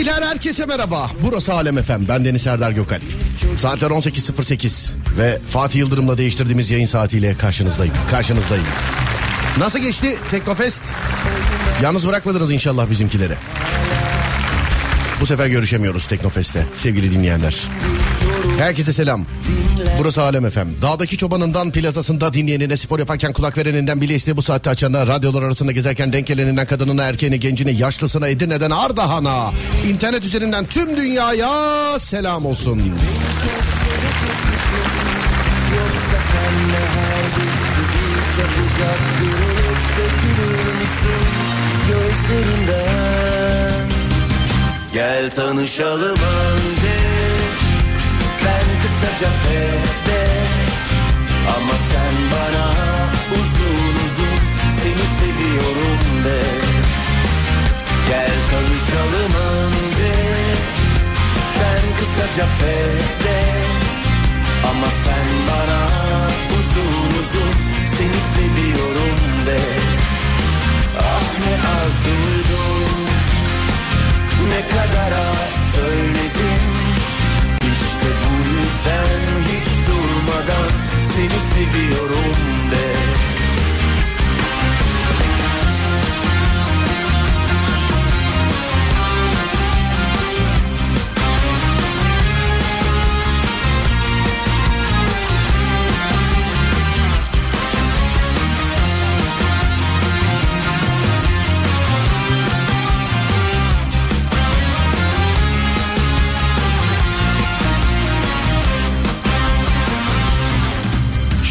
beyler herkese merhaba. Burası Alem Efem. Ben Deniz Serdar Gökalp. Saatler 18.08 ve Fatih Yıldırım'la değiştirdiğimiz yayın saatiyle karşınızdayım. Karşınızdayım. Nasıl geçti Teknofest? Yalnız bırakmadınız inşallah bizimkileri. Bu sefer görüşemiyoruz Teknofest'te sevgili dinleyenler. Herkese selam. Burası Alem Efem. Dağdaki çobanından plazasında dinleyenine spor yaparken kulak vereninden bile bu saatte açana radyolar arasında gezerken denk geleninden kadınına erkeğine gencine yaşlısına Edirne'den Ardahan'a internet üzerinden tüm dünyaya selam olsun. Gel tanışalım önce kısaca fede. Ama sen bana uzun uzun seni seviyorum de. Gel tanışalım önce. Ben kısaca fede. Ama sen bana uzun uzun seni seviyorum de. Ah ne az duydum. Ne kadar az söyledim yüzden hiç durmadan seni seviyorum de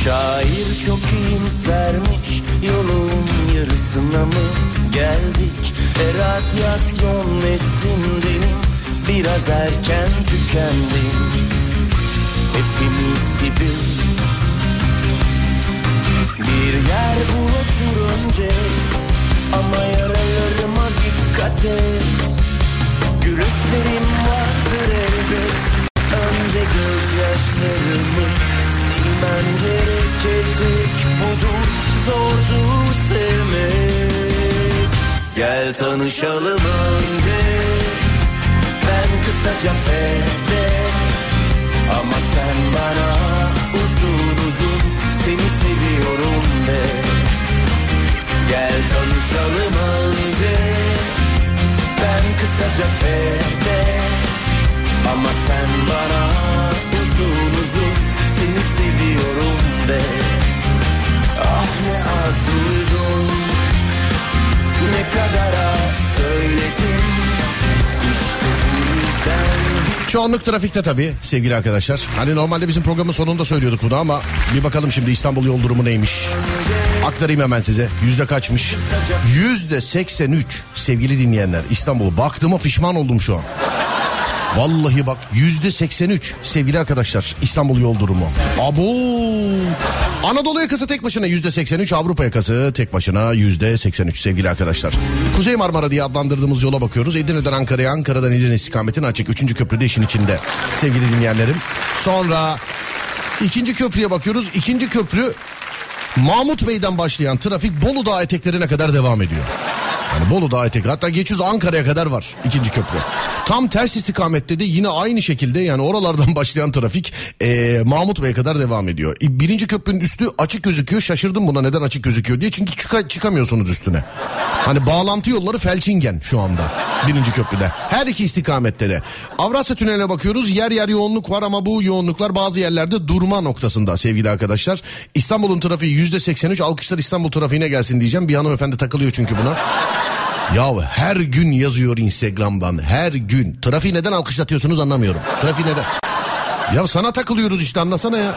Şair çok iyimsermiş yolun yarısına mı geldik? E radyasyon neslindenim biraz erken tükendim. Hepimiz gibi. Bir yer bul otur önce Ama yaralarıma dikkat et. Gülüşlerim vardır elbet Önce gözyaşlarımı silmen gerekecek Budur zordur sevmek. Gel tanışalım önce Ben kısaca fede Ama sen bana uzun uzun seni seviyorum de. Gel tanışalım önce Ben kısaca fede Ama sen bana uzun uzun seni seviyorum de Ah ne az duydum Ne kadar az söyledim Şu anlık trafikte tabii sevgili arkadaşlar. Hani normalde bizim programın sonunda söylüyorduk bunu ama bir bakalım şimdi İstanbul yol durumu neymiş. Aktarayım hemen size. Yüzde kaçmış? Yüzde 83 sevgili dinleyenler İstanbul. Baktığıma pişman oldum şu an. Vallahi bak yüzde 83 sevgili arkadaşlar İstanbul yol durumu. Abo. Anadolu yakası tek başına yüzde 83 Avrupa yakası tek başına yüzde 83 sevgili arkadaşlar. Kuzey Marmara diye adlandırdığımız yola bakıyoruz. Edirne'den Ankara'ya Ankara'dan Edirne istikametine açık. Üçüncü köprüde işin içinde sevgili dinleyenlerim. Sonra ikinci köprüye bakıyoruz. İkinci köprü Mahmut Bey'den başlayan trafik Bolu Dağı eteklerine kadar devam ediyor. Yani Bolu Dağı etek hatta geçiyoruz Ankara'ya kadar var ikinci köprü. Tam ters istikamette de yine aynı şekilde yani oralardan başlayan trafik eee, Mahmut Bey'e kadar devam ediyor. E, Birinci köprünün üstü açık gözüküyor şaşırdım buna neden açık gözüküyor diye çünkü çıka- çıkamıyorsunuz üstüne. Hani bağlantı yolları Felçingen şu anda birinci köprüde. Her iki istikamette de. Avrasya Tüneli'ne bakıyoruz yer yer yoğunluk var ama bu yoğunluklar bazı yerlerde durma noktasında sevgili arkadaşlar. İstanbul'un trafiği yüzde 83 alkışlar İstanbul trafiğine gelsin diyeceğim. Bir hanımefendi takılıyor çünkü buna. Ya her gün yazıyor Instagram'dan her gün. Trafiği neden alkışlatıyorsunuz anlamıyorum. Trafiği neden? Ya sana takılıyoruz işte anlasana ya.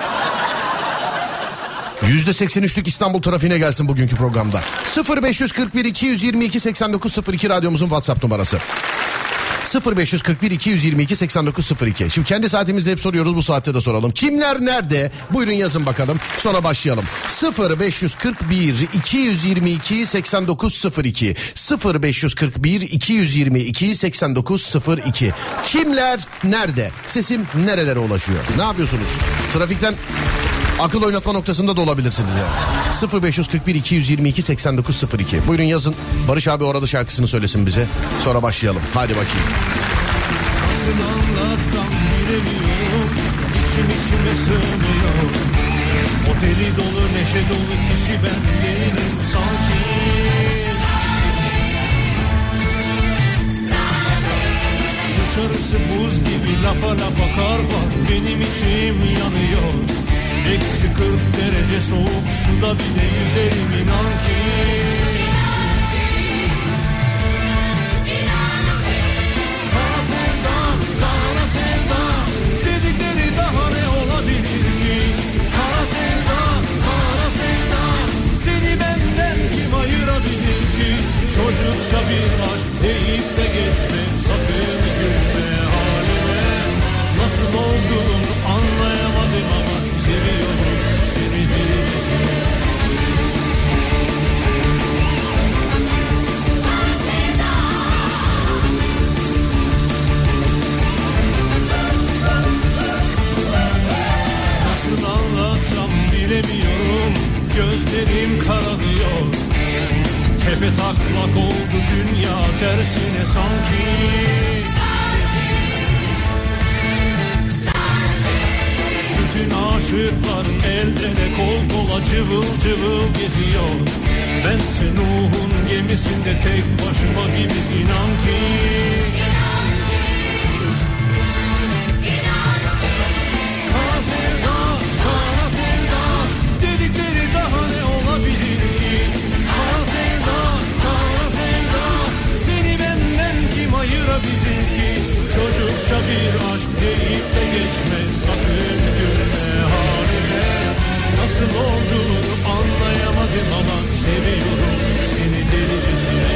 Yüzde 83'lük İstanbul trafiğine gelsin bugünkü programda. 0541 222 8902 radyomuzun WhatsApp numarası. 0541 222 8902. Şimdi kendi saatimizde hep soruyoruz bu saatte de soralım. Kimler nerede? Buyurun yazın bakalım. Sonra başlayalım. 0541 222 8902. 0541 222 8902. Kimler nerede? Sesim nerelere ulaşıyor? Ne yapıyorsunuz? Trafikten Akıl oynatma noktasında da olabilirsiniz yani. 0541 222 8902. Buyurun yazın. Barış abi orada şarkısını söylesin bize. Sonra başlayalım. Hadi bakayım. Nasıl anlatsam bilemiyorum İçim içime sığmıyor O deli dolu neşe dolu kişi ben değilim sanki Dışarısı buz gibi lapa lapa kar var Benim içim yanıyor Eksi 40 derece soğuk suda bile yüzerim inan ki. Kara sevdam, kara sevdam. Dedikleri daha ne olabilir ki? Kara sevdam. Seni benden kim ayırabilir ki? Çocukça bir aşk deyip de geçme Sakın Nasıl anlatsam bilemiyorum. Gözlerim kararıyor Tepe taklak oldu dünya tersine sanki Bütün aşıklar el ele kol kola cıvıl cıvıl geziyor. Bense Nuh'un gemisinde tek başıma gibi inan ki. Ayırabilir ki? Çocukça bir aşk deyip de geçme Sakın olduğunu anlayamadım ama Seviyorum seni delicesine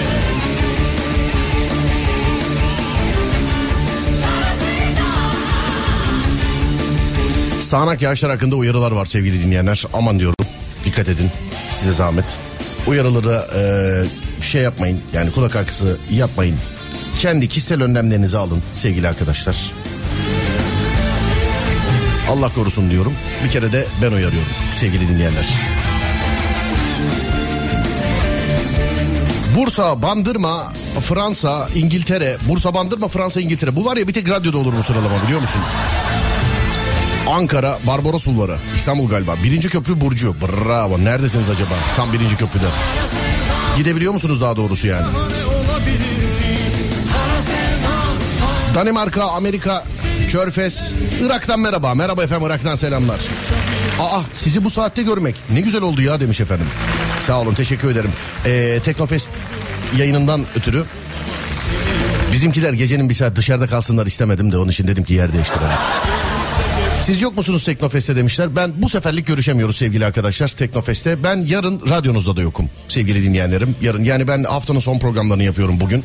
Sağanak yağışlar hakkında uyarılar var sevgili dinleyenler. Aman diyorum. Dikkat edin. Size zahmet. Uyarıları e, şey yapmayın. Yani kulak arkası yapmayın. Kendi kişisel önlemlerinizi alın sevgili arkadaşlar. Allah korusun diyorum. Bir kere de ben uyarıyorum sevgili dinleyenler. Bursa, Bandırma, Fransa, İngiltere. Bursa, Bandırma, Fransa, İngiltere. Bu var ya bir tek radyoda olur bu sıralama biliyor musun? Ankara, Barbaros Bulvarı, İstanbul galiba. Birinci köprü Burcu. Bravo. Neredesiniz acaba? Tam birinci köprüde. Gidebiliyor musunuz daha doğrusu yani? Danimarka, Amerika, Körfez, Irak'tan merhaba. Merhaba efendim Irak'tan selamlar. Aa sizi bu saatte görmek ne güzel oldu ya demiş efendim. Sağ olun teşekkür ederim. Ee, Teknofest yayınından ötürü bizimkiler gecenin bir saat dışarıda kalsınlar istemedim de onun için dedim ki yer değiştirelim. Siz yok musunuz Teknofest'te demişler. Ben bu seferlik görüşemiyoruz sevgili arkadaşlar Teknofest'te. Ben yarın radyonuzda da yokum sevgili dinleyenlerim. Yarın yani ben haftanın son programlarını yapıyorum bugün.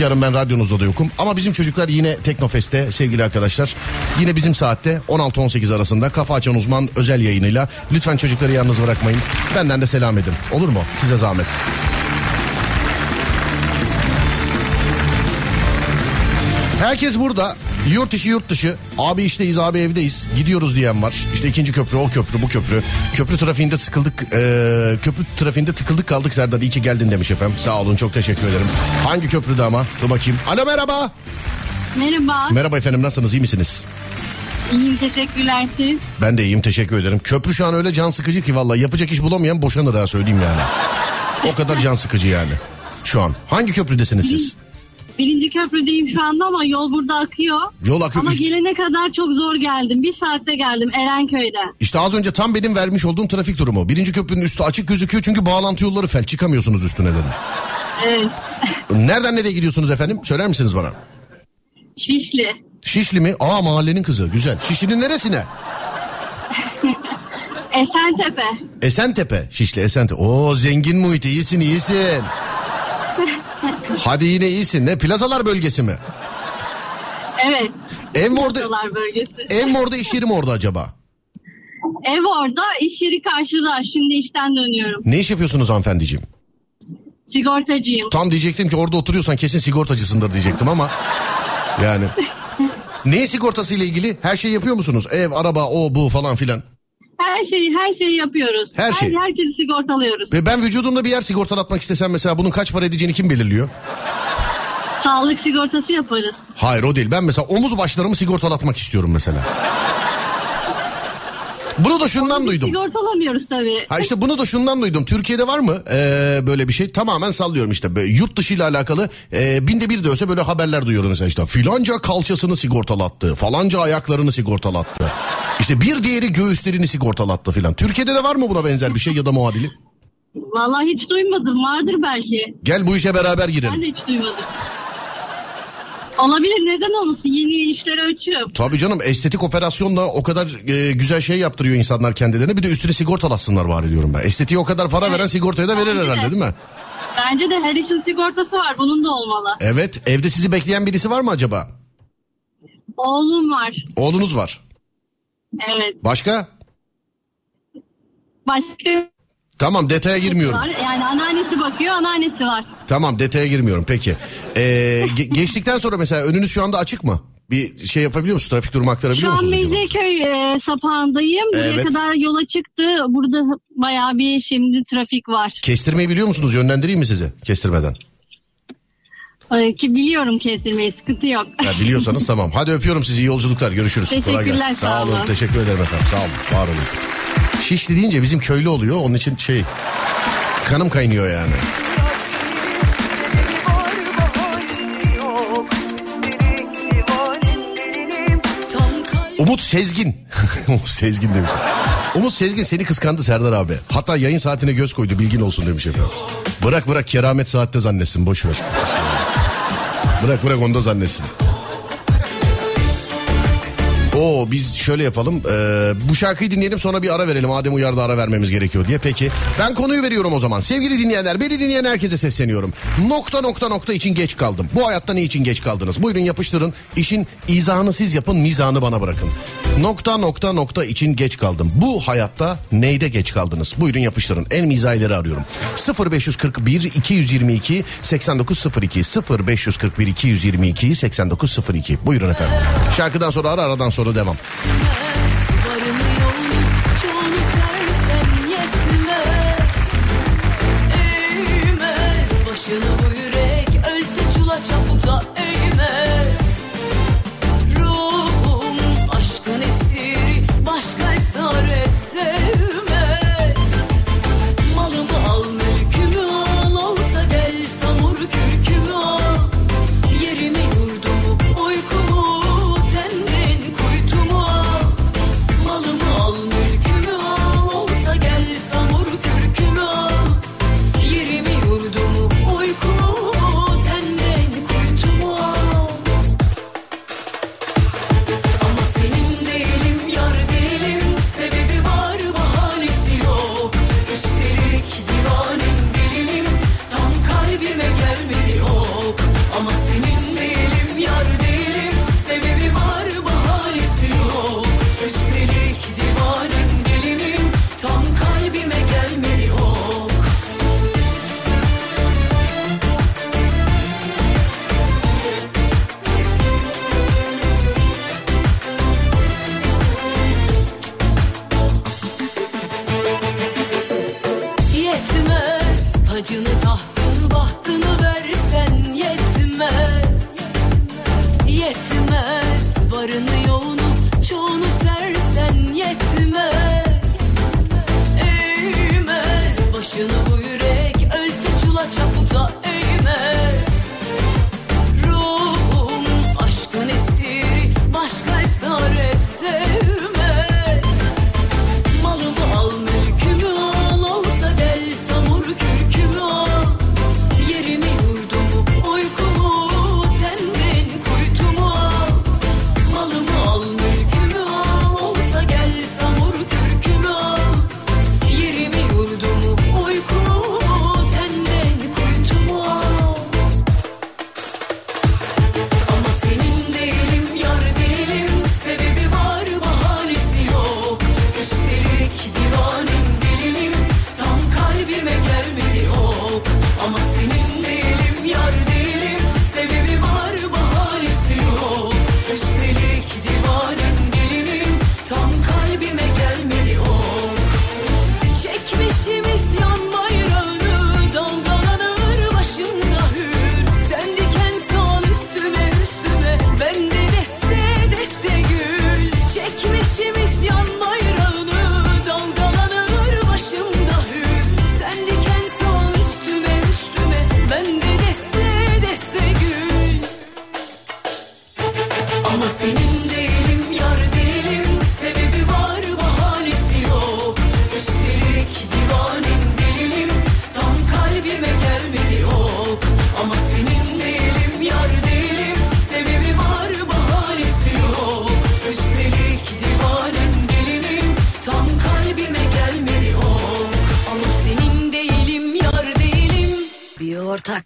Yarın ben radyonuzda da yokum. Ama bizim çocuklar yine Teknofest'te sevgili arkadaşlar. Yine bizim saatte 16-18 arasında Kafa Açan Uzman özel yayınıyla. Lütfen çocukları yalnız bırakmayın. Benden de selam edin. Olur mu? Size zahmet. Herkes burada. Yurt içi yurt dışı. Abi işteyiz abi evdeyiz. Gidiyoruz diyen var. İşte ikinci köprü o köprü bu köprü. Köprü trafiğinde sıkıldık. Ee, köprü trafiğinde tıkıldık kaldık Serdar. İyi ki geldin demiş efendim. Sağ olun çok teşekkür ederim. Hangi köprüde ama? Dur bakayım. Alo merhaba. Merhaba. Merhaba efendim nasılsınız iyi misiniz? İyiyim teşekkürler siz. Ben de iyiyim teşekkür ederim. Köprü şu an öyle can sıkıcı ki vallahi yapacak iş bulamayan boşanır ha söyleyeyim yani. O kadar can sıkıcı yani. Şu an. Hangi köprüdesiniz siz? Birinci köprüdeyim şu anda ama yol burada akıyor. Yol akıyor. Ama Üst- gelene kadar çok zor geldim. Bir saatte geldim Erenköy'den. İşte az önce tam benim vermiş olduğum trafik durumu. Birinci köprünün üstü açık gözüküyor çünkü bağlantı yolları fel. Çıkamıyorsunuz üstüne dedim. Evet. Nereden nereye gidiyorsunuz efendim? Söyler misiniz bana? Şişli. Şişli mi? Aa mahallenin kızı. Güzel. Şişli'nin neresine? Esentepe. Esentepe. Şişli Esentepe. Oo zengin muhit. iyisin iyisin. Hadi yine iyisin. Ne plazalar bölgesi mi? Evet. Ev orada? Ev orada iş yeri mi orada acaba? Ev orada, iş yeri karşıda. Şimdi işten dönüyorum. Ne iş yapıyorsunuz hanımefendiciğim? Sigortacıyım. Tam diyecektim ki orada oturuyorsan kesin sigortacısındır diyecektim ama yani. Ne sigortası ile ilgili? Her şey yapıyor musunuz? Ev, araba, o, bu falan filan. Her Her şeyi her şeyi yapıyoruz. Her şey. herkesi sigortalıyoruz. Ve ben vücudumda bir yer sigortalatmak istesem mesela bunun kaç para edeceğini kim belirliyor? Sağlık sigortası yaparız. Hayır o değil. Ben mesela omuz başlarımı sigortalatmak istiyorum mesela. Bunu da şundan duydum. Sigortalamıyoruz tabii. Ha işte bunu da şundan duydum. Türkiye'de var mı ee, böyle bir şey? Tamamen sallıyorum işte. Böyle yurt dışı ile alakalı e, binde bir de olsa böyle haberler duyuyorum mesela işte. Filanca kalçasını sigortalattı. Falanca ayaklarını sigortalattı. İşte bir diğeri göğüslerini sigortalattı filan. Türkiye'de de var mı buna benzer bir şey ya da muadili? Vallahi hiç duymadım. Vardır belki. Gel bu işe beraber Ben girelim. de hiç duymadım. Olabilir neden olmasın yeni işleri açığım. Tabii canım estetik operasyonla o kadar e, güzel şey yaptırıyor insanlar kendilerine. Bir de üstüne sigortalasınlar var diyorum ben. Estetiğe o kadar para veren sigortaya da verir Bence de. herhalde değil mi? Bence de her işin sigortası var bunun da olmalı. Evet evde sizi bekleyen birisi var mı acaba? Oğlum var. Oğlunuz var. Evet. Başka? Başka Tamam detaya girmiyorum. var. Yani anneannesi bakıyor anneannesi var. Tamam detaya girmiyorum peki. Ee, ge- geçtikten sonra mesela önünüz şu anda açık mı? Bir şey yapabiliyor musunuz? Trafik durumu Şu aktarabiliyor an musunuz? acaba? Mecidiyeköy e, sapağındayım. Buraya Evet. kadar yola çıktı. Burada bayağı bir şimdi trafik var. Kestirmeyi biliyor musunuz? Yönlendireyim mi sizi kestirmeden? Ee, Ki biliyorum kestirmeyi sıkıntı yok. Ya biliyorsanız tamam. Hadi öpüyorum sizi. iyi yolculuklar. Görüşürüz. Kolay Teşekkürler, gelsin. sağ olun. Teşekkür ederim efendim. Sağ olun. Var olun. Şişli deyince bizim köylü oluyor. Onun için şey kanım kaynıyor yani. Umut Sezgin. Umut Sezgin demiş. Umut Sezgin seni kıskandı Serdar abi. Hatta yayın saatine göz koydu bilgin olsun demiş efendim. Bırak bırak keramet saatte zannetsin boş ver. Bırak bırak onda zannetsin. Oo biz şöyle yapalım. Ee, bu şarkıyı dinleyelim sonra bir ara verelim. Adem uyardı ara vermemiz gerekiyor diye. Peki ben konuyu veriyorum o zaman. Sevgili dinleyenler beni dinleyen herkese sesleniyorum. Nokta nokta nokta için geç kaldım. Bu hayatta ne için geç kaldınız? Buyurun yapıştırın. İşin izahını siz yapın mizahını bana bırakın. Nokta nokta nokta için geç kaldım. Bu hayatta neyde geç kaldınız? Buyurun yapıştırın. En mizahları arıyorum. 0541 222 8902 0541 222 8902 Buyurun efendim. Şarkıdan sonra ara aradan sonra devam. Yetmez Eğmez başını bu yürek ölse çula çaputa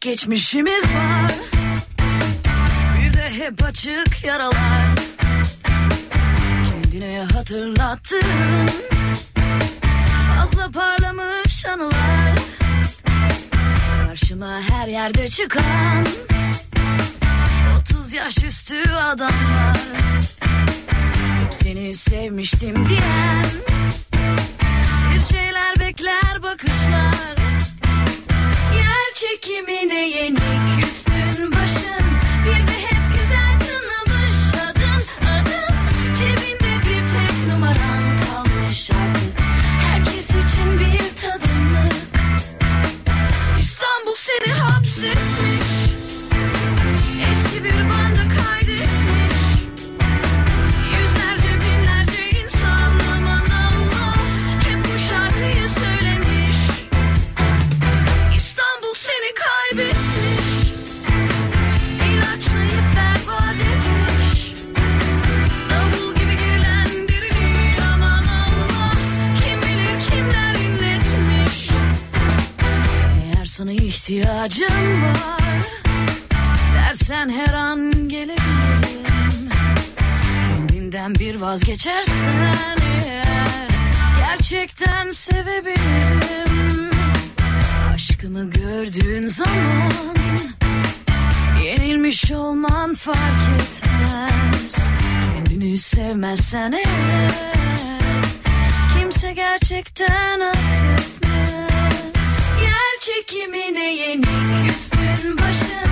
geçmişimiz var. Bir de hep açık yaralar. Kendine hatırlattın. Fazla parlamış anılar. Karşıma her yerde çıkan 30 yaş üstü adamlar. Hep seni sevmiştim diyen Bir şeyler bekler bakışlar çekimine yenik. Üstün başın ihtiyacım var. Dersen her an gelebilirim. Kendinden bir vazgeçersen eğer Gerçekten sevebilirim. Aşkımı gördüğün zaman Yenilmiş olman fark etmez. Kendini sevmezsen eğer Kimse gerçekten affetmez çekimine yenik. Üstün başın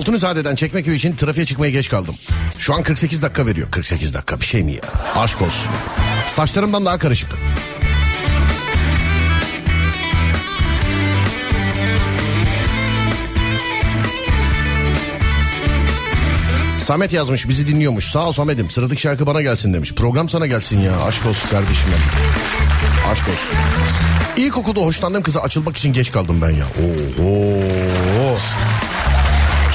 Altunizade'den Çekmeköy için trafiğe çıkmaya geç kaldım. Şu an 48 dakika veriyor. 48 dakika bir şey mi ya? Aşk olsun. Saçlarımdan daha karışık. Samet yazmış bizi dinliyormuş. Sağ ol Samet'im sıradaki şarkı bana gelsin demiş. Program sana gelsin ya aşk olsun kardeşim. Aşk olsun. İlkokulda hoşlandığım kıza açılmak için geç kaldım ben ya. Oho.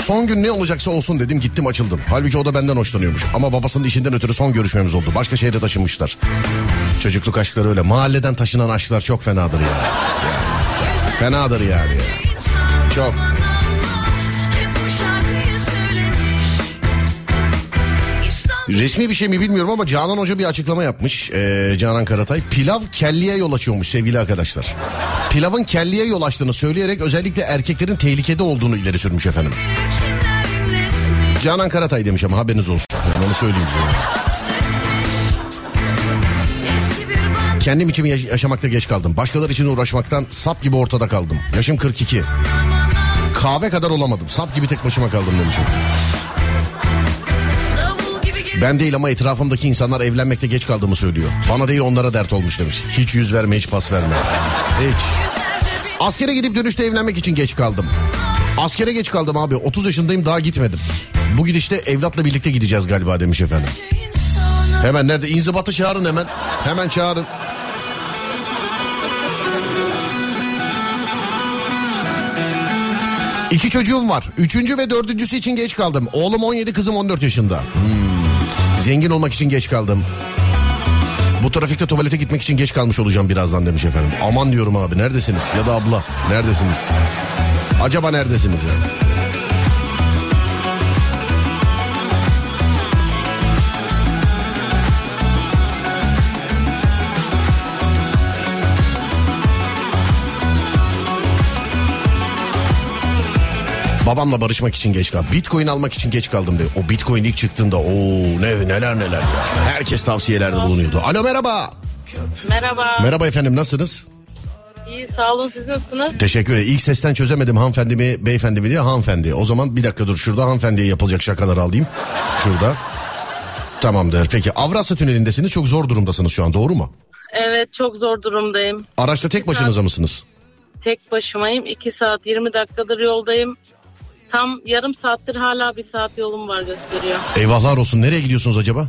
Son gün ne olacaksa olsun dedim gittim açıldım. Halbuki o da benden hoşlanıyormuş. Ama babasının işinden ötürü son görüşmemiz oldu. Başka şehre taşınmışlar. Çocukluk aşkları öyle. Mahalleden taşınan aşklar çok fenadır ya. Yani, çok fenadır yani ya. Çok. Resmi bir şey mi bilmiyorum ama Canan Hoca bir açıklama yapmış. Ee, Canan Karatay. Pilav kelliye yol açıyormuş sevgili arkadaşlar. Pilavın kelliye yol açtığını söyleyerek özellikle erkeklerin tehlikede olduğunu ileri sürmüş efendim. Canan Karatay demiş ama haberiniz olsun. Yani onu söyleyeyim Kendim için yaş- yaşamakta geç kaldım. Başkaları için uğraşmaktan sap gibi ortada kaldım. Yaşım 42. Kahve kadar olamadım. Sap gibi tek başıma kaldım demişim. Ben değil ama etrafımdaki insanlar evlenmekte geç kaldığımı söylüyor. Bana değil onlara dert olmuş demiş. Hiç yüz verme hiç pas verme. Hiç. Askere gidip dönüşte evlenmek için geç kaldım. Askere geç kaldım abi. 30 yaşındayım daha gitmedim. Bu gidişte evlatla birlikte gideceğiz galiba demiş efendim. Hemen nerede? İnzibatı çağırın hemen. Hemen çağırın. İki çocuğum var. Üçüncü ve dördüncüsü için geç kaldım. Oğlum 17, kızım 14 yaşında. Hmm. Zengin olmak için geç kaldım. Bu trafikte tuvalete gitmek için geç kalmış olacağım birazdan demiş efendim. Aman diyorum abi neredesiniz? Ya da abla neredesiniz? Acaba neredesiniz ya? Babamla barışmak için geç kaldım. Bitcoin almak için geç kaldım diyor. O Bitcoin ilk çıktığında o ne neler neler ya. Herkes tavsiyelerde bulunuyordu. Alo merhaba. Merhaba. Merhaba efendim nasılsınız? İyi sağ olun siz nasılsınız? Teşekkür ederim. İlk sesten çözemedim hanımefendi mi beyefendi mi diye hanımefendi. O zaman bir dakika dur şurada hanımefendiye yapılacak şakaları alayım. Şurada. Tamamdır. Peki Avrasya Tüneli'ndesiniz. Çok zor durumdasınız şu an doğru mu? Evet çok zor durumdayım. Araçta tek başınıza mısınız? Tek başımayım. 2 saat 20 dakikadır yoldayım. Tam yarım saattir hala bir saat yolum var gösteriyor. Eyvahlar olsun. Nereye gidiyorsunuz acaba?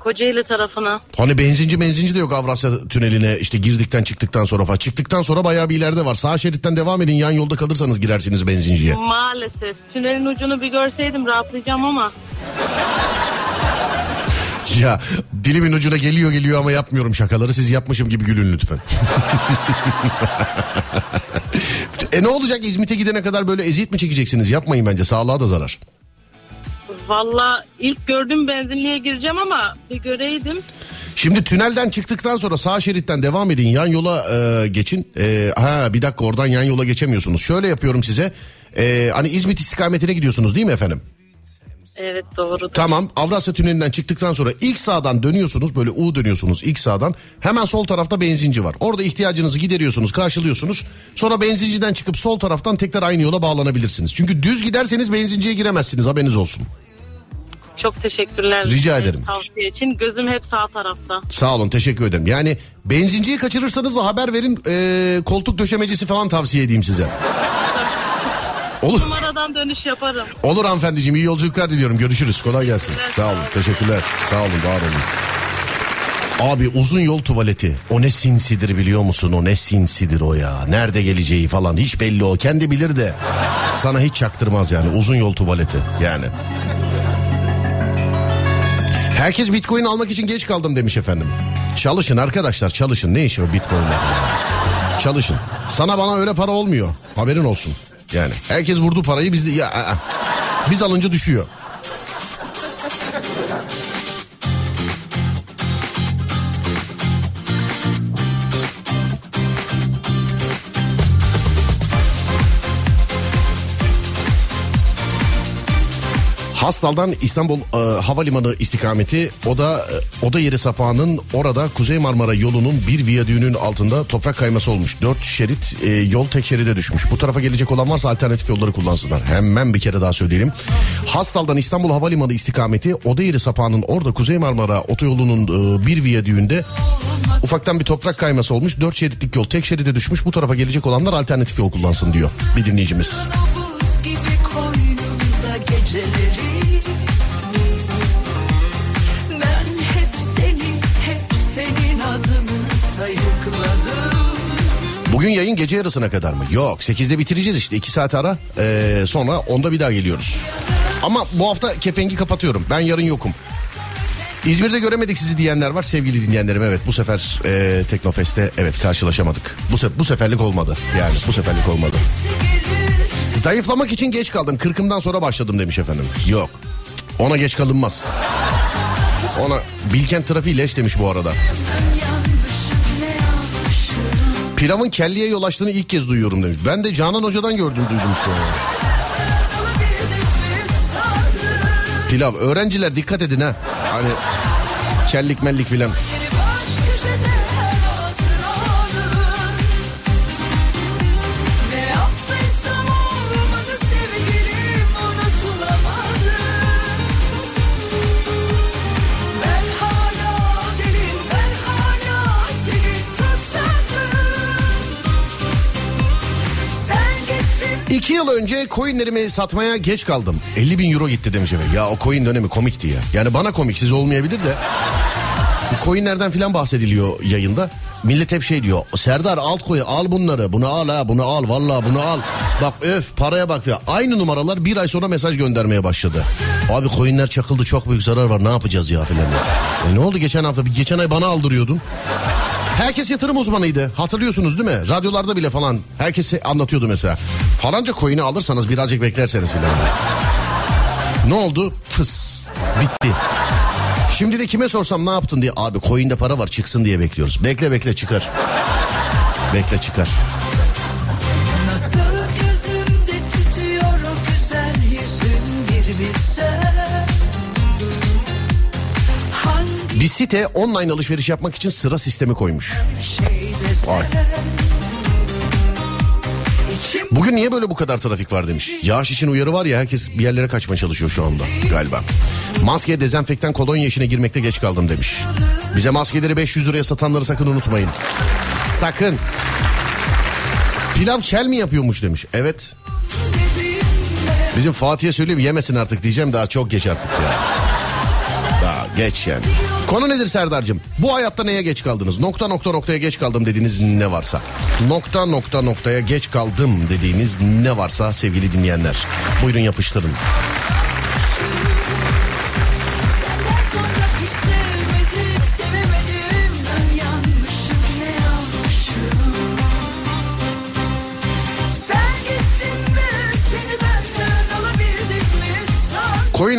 Kocaeli tarafına. Hani benzinci benzinci de yok Avrasya Tüneli'ne işte girdikten çıktıktan sonra falan. Çıktıktan sonra bayağı bir ileride var. Sağ şeritten devam edin yan yolda kalırsanız girersiniz benzinciye. Maalesef. Tünelin ucunu bir görseydim rahatlayacağım ama Ya dilimin ucuna geliyor geliyor ama yapmıyorum şakaları. Siz yapmışım gibi gülün lütfen. e ne olacak İzmit'e gidene kadar böyle eziyet mi çekeceksiniz? Yapmayın bence sağlığa da zarar. valla ilk gördüğüm benzinliğe gireceğim ama bir göreydim. Şimdi tünelden çıktıktan sonra sağ şeritten devam edin yan yola e, geçin. E, ha bir dakika oradan yan yola geçemiyorsunuz. Şöyle yapıyorum size. E, hani İzmit istikametine gidiyorsunuz değil mi efendim? Evet doğru. Tamam Avrasya Tüneli'nden çıktıktan sonra ilk sağdan dönüyorsunuz böyle U dönüyorsunuz ilk sağdan. Hemen sol tarafta benzinci var. Orada ihtiyacınızı gideriyorsunuz karşılıyorsunuz. Sonra benzinciden çıkıp sol taraftan tekrar aynı yola bağlanabilirsiniz. Çünkü düz giderseniz benzinciye giremezsiniz haberiniz olsun. Çok teşekkürler. Rica ederim. Tavsiye için. Gözüm hep sağ tarafta. Sağ olun teşekkür ederim. Yani benzinciyi kaçırırsanız da haber verin e, koltuk döşemecisi falan tavsiye edeyim size. Olur. Numaradan dönüş yaparım. Olur hanımefendiciğim iyi yolculuklar diliyorum. Görüşürüz. Kolay gelsin. Sağ olun. Teşekkürler. Sağ olun. Var olun. Abi uzun yol tuvaleti. O ne sinsidir biliyor musun? O ne sinsidir o ya. Nerede geleceği falan hiç belli o. Kendi bilir de sana hiç çaktırmaz yani. Uzun yol tuvaleti yani. Herkes bitcoin almak için geç kaldım demiş efendim. Çalışın arkadaşlar çalışın. Ne işi var bitcoin'le? Çalışın. Sana bana öyle para olmuyor. Haberin olsun. Yani herkes vurdu parayı biz de ya biz alınca düşüyor. Hastal'dan İstanbul e, Havalimanı istikameti o da e, oda yeri sapağının orada Kuzey Marmara yolunun bir viyadüğünün altında toprak kayması olmuş. Dört şerit e, yol tek şeride düşmüş. Bu tarafa gelecek olan varsa alternatif yolları kullansınlar. Hemen bir kere daha söyleyelim. Hastal'dan İstanbul Havalimanı istikameti oda yeri sapağının orada Kuzey Marmara otoyolunun e, bir viyadüğünde ufaktan bir toprak kayması olmuş. Dört şeritlik yol tek şeride düşmüş. Bu tarafa gelecek olanlar alternatif yol kullansın diyor bir dinleyicimiz. Geceleri Ben hep seni, hep senin adını sayıkladım Bugün yayın gece yarısına kadar mı? Yok 8'de bitireceğiz işte 2 saat ara Ee, sonra onda bir daha geliyoruz. Ama bu hafta kepengi kapatıyorum ben yarın yokum. İzmir'de göremedik sizi diyenler var sevgili dinleyenlerim evet bu sefer e, Teknofest'te evet karşılaşamadık. Bu, se- bu seferlik olmadı yani bu seferlik olmadı. Zayıflamak için geç kaldım kırkımdan sonra başladım demiş efendim. Yok ona geç kalınmaz. Ona Bilkent trafiği leş demiş bu arada. Pilavın kelliye yol açtığını ilk kez duyuyorum demiş. Ben de Canan Hoca'dan gördüm duydum şu an. Pilav. Öğrenciler dikkat edin ha. Hani kellik mellik filan. İki yıl önce coinlerimi satmaya geç kaldım. 50 bin euro gitti demiş efendim. Ya o coin dönemi komikti ya. Yani bana komik siz olmayabilir de. Bu coinlerden filan bahsediliyor yayında. Millet hep şey diyor. Serdar alt koy al bunları. Bunu al ha bunu al valla bunu al. Bak öf paraya bak ya. Aynı numaralar bir ay sonra mesaj göndermeye başladı. Abi coinler çakıldı çok büyük zarar var ne yapacağız ya filan. E ne oldu geçen hafta? Geçen ay bana aldırıyordun. Herkes yatırım uzmanıydı. Hatırlıyorsunuz değil mi? Radyolarda bile falan. Herkes anlatıyordu mesela. Falanca coin'i alırsanız birazcık beklerseniz filan. Ne oldu? Fıs. Bitti. Şimdi de kime sorsam ne yaptın diye. Abi coin'de para var çıksın diye bekliyoruz. Bekle bekle çıkar. Bekle çıkar. Bir site online alışveriş yapmak için sıra sistemi koymuş. Vay. Bugün niye böyle bu kadar trafik var demiş. Yağış için uyarı var ya herkes bir yerlere kaçmaya çalışıyor şu anda galiba. Maskeye dezenfektan kolonya işine girmekte geç kaldım demiş. Bize maskeleri 500 liraya satanları sakın unutmayın. Sakın. Pilav kel mi yapıyormuş demiş. Evet. Bizim Fatih'e söyleyeyim yemesin artık diyeceğim daha çok geç artık ya. Daha geç yani. Konu nedir Serdar'cığım? Bu hayatta neye geç kaldınız? Nokta nokta noktaya geç kaldım dediğiniz ne varsa. Nokta nokta noktaya geç kaldım dediğiniz ne varsa sevgili dinleyenler. Buyurun yapıştırın.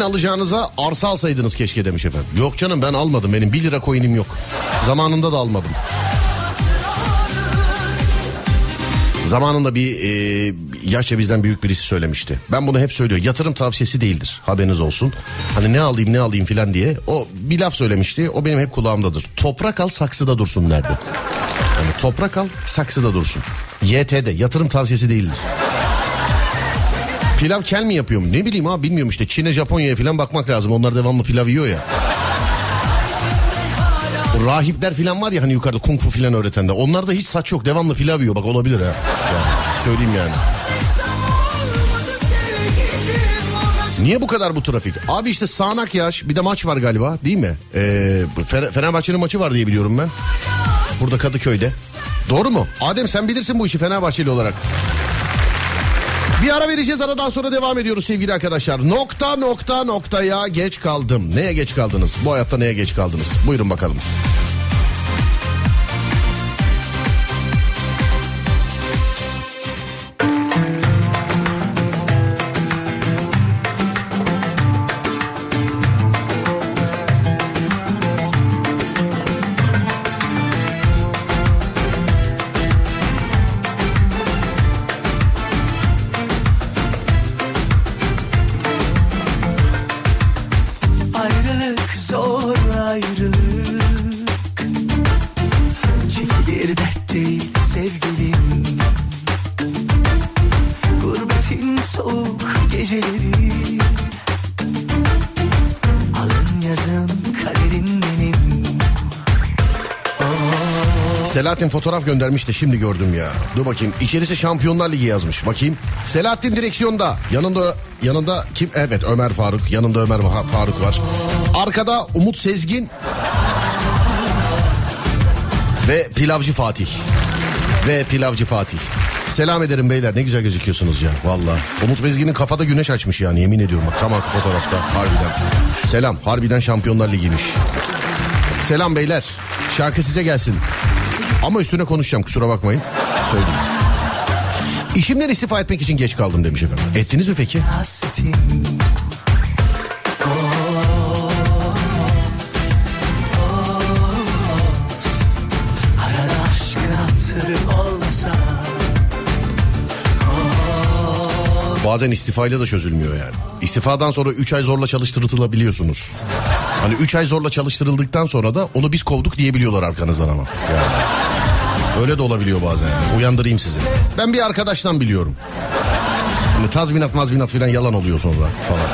Alacağınıza arsa alsaydınız keşke demiş efendim. Yok canım ben almadım benim 1 lira coin'im yok. Zamanında da almadım. Zamanında bir e, yaşça bizden büyük birisi söylemişti. Ben bunu hep söylüyorum. Yatırım tavsiyesi değildir. Haberiniz olsun. Hani ne alayım ne alayım filan diye. O bir laf söylemişti. O benim hep kulağımdadır. Toprak al saksıda dursun derdi. Yani toprak al saksıda dursun. YT'de yatırım tavsiyesi değildir. Pilav kel mi yapıyor mu? Ne bileyim abi bilmiyorum işte. Çin'e Japonya'ya falan bakmak lazım. Onlar devamlı pilav yiyor ya. Bu rahipler falan var ya hani yukarıda kung fu falan öğretende. Onlarda hiç saç yok. Devamlı pilav yiyor. Bak olabilir ha. Yani söyleyeyim yani. Niye bu kadar bu trafik? Abi işte sağanak yağış bir de maç var galiba değil mi? Ee, Fenerbahçe'nin maçı var diye biliyorum ben. Burada Kadıköy'de. Doğru mu? Adem sen bilirsin bu işi Fenerbahçeli olarak. Bir ara vereceğiz aradan sonra devam ediyoruz sevgili arkadaşlar. Nokta nokta noktaya geç kaldım. Neye geç kaldınız? Bu hayatta neye geç kaldınız? Buyurun bakalım. Selahattin fotoğraf göndermiş de şimdi gördüm ya. Dur bakayım. İçerisi Şampiyonlar Ligi yazmış. Bakayım. Selahattin direksiyonda. Yanında yanında kim? Evet Ömer Faruk. Yanında Ömer Faruk var. Arkada Umut Sezgin. Ve Pilavcı Fatih. Ve Pilavcı Fatih. Selam ederim beyler. Ne güzel gözüküyorsunuz ya. Valla. Umut Sezgin'in kafada güneş açmış yani yemin ediyorum. Bak tam fotoğrafta. Harbiden. Selam. Harbiden Şampiyonlar Ligi'ymiş. Selam beyler. Şarkı size gelsin. Ama üstüne konuşacağım kusura bakmayın. Söyleyeyim. İşimden istifa etmek için geç kaldım demiş efendim. Ettiniz mi peki? Bazen istifayla da çözülmüyor yani. İstifadan sonra 3 ay zorla çalıştırılabiliyorsunuz. Hani 3 ay zorla çalıştırıldıktan sonra da onu biz kovduk diyebiliyorlar arkanızdan ama. Yani. Öyle de olabiliyor bazen. yani. Uyandırayım sizi. Ben bir arkadaştan biliyorum. Hani tazminat mazminat falan yalan oluyor sonra falan.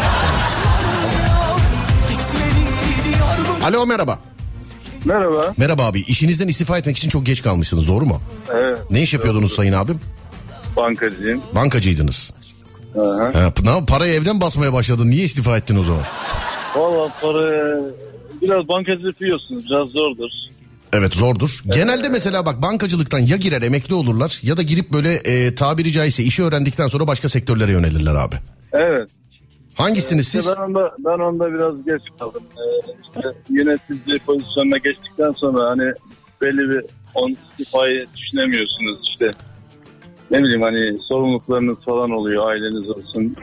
Alo merhaba. Merhaba. Merhaba abi. İşinizden istifa etmek için çok geç kalmışsınız doğru mu? Evet. Ne iş yapıyordunuz sayın abim? Bankacıyım. Bankacıydınız. Aha. Ha, ne, parayı evden basmaya başladın. Niye istifa ettin o zaman? Valla para biraz bankacılık biliyorsunuz biraz zordur. Evet zordur. Genelde mesela bak bankacılıktan ya girer emekli olurlar ya da girip böyle e, tabiri caizse işi öğrendikten sonra başka sektörlere yönelirler abi. Evet. Hangisiniz siz? ben onda ben onda biraz geç kaldım. Ee, işte yönetici pozisyonuna geçtikten sonra hani belli bir on istifayı düşünemiyorsunuz işte. Ne bileyim hani sorumluluklarınız falan oluyor aileniz olsun.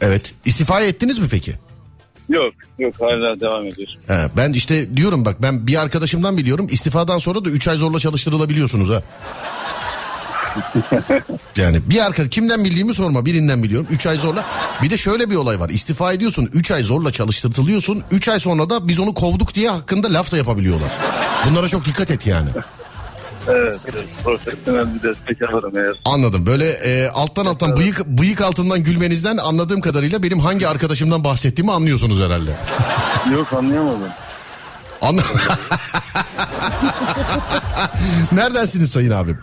Evet. İstifaya ettiniz mi peki? Yok yok hala devam ediyor. He, ben işte diyorum bak ben bir arkadaşımdan biliyorum istifadan sonra da 3 ay zorla çalıştırılabiliyorsunuz ha. yani bir arka kimden bildiğimi sorma birinden biliyorum 3 ay zorla. Bir de şöyle bir olay var istifa ediyorsun 3 ay zorla çalıştırılıyorsun 3 ay sonra da biz onu kovduk diye hakkında laf da yapabiliyorlar. Bunlara çok dikkat et yani. Evet, evet, profesyonel bir destek alırım eğer. Anladım. Böyle e, alttan alttan bıyık bıyık altından gülmenizden anladığım kadarıyla benim hangi arkadaşımdan bahsettiğimi anlıyorsunuz herhalde. Yok anlayamadım. Anla Neredensiniz sayın abim?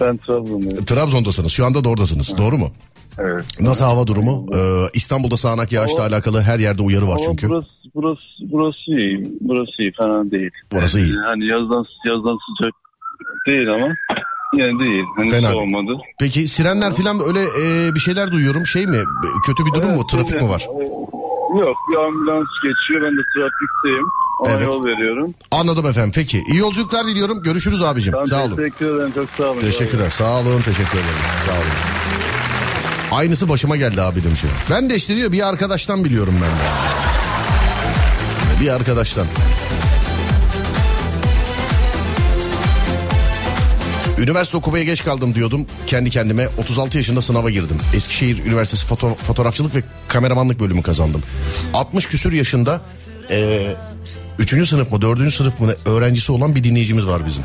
Ben Trabzon'dayım. Trabzon'dasınız. Şu anda da oradasınız. Doğru mu? Evet. Nasıl hava durumu? Ee, İstanbul'da sağanak yağışla Hava- alakalı her yerde uyarı var çünkü. burası, burası, burası iyi. Burası iyi. Fena değil. Burası iyi. Hani yazdan, yazdan sıcak değil ama yine değil. Hani Fena değil. soğumadı. Peki sirenler falan öyle e, bir şeyler duyuyorum. Şey mi? Kötü bir durum mu? Evet, Trafik evet. mi var? Yok bir ambulans geçiyor. Ben de trafikteyim. Ona Evet. yol veriyorum. Anladım efendim. Peki. İyi yolculuklar diliyorum. Görüşürüz abicim. Ben Sağ olun. teşekkür ederim. Çok sağ olun. Teşekkürler. Sağ olun. Teşekkür ederim. Sağ olun. Aynısı başıma geldi abi demiş. Ben de işte diyor bir arkadaştan biliyorum ben de. Bir arkadaştan. Üniversite okumaya geç kaldım diyordum kendi kendime. 36 yaşında sınava girdim. Eskişehir Üniversitesi foto- fotoğrafçılık ve kameramanlık bölümü kazandım. 60 küsür yaşında eee 3. sınıf mı 4. sınıf mı öğrencisi olan bir dinleyicimiz var bizim.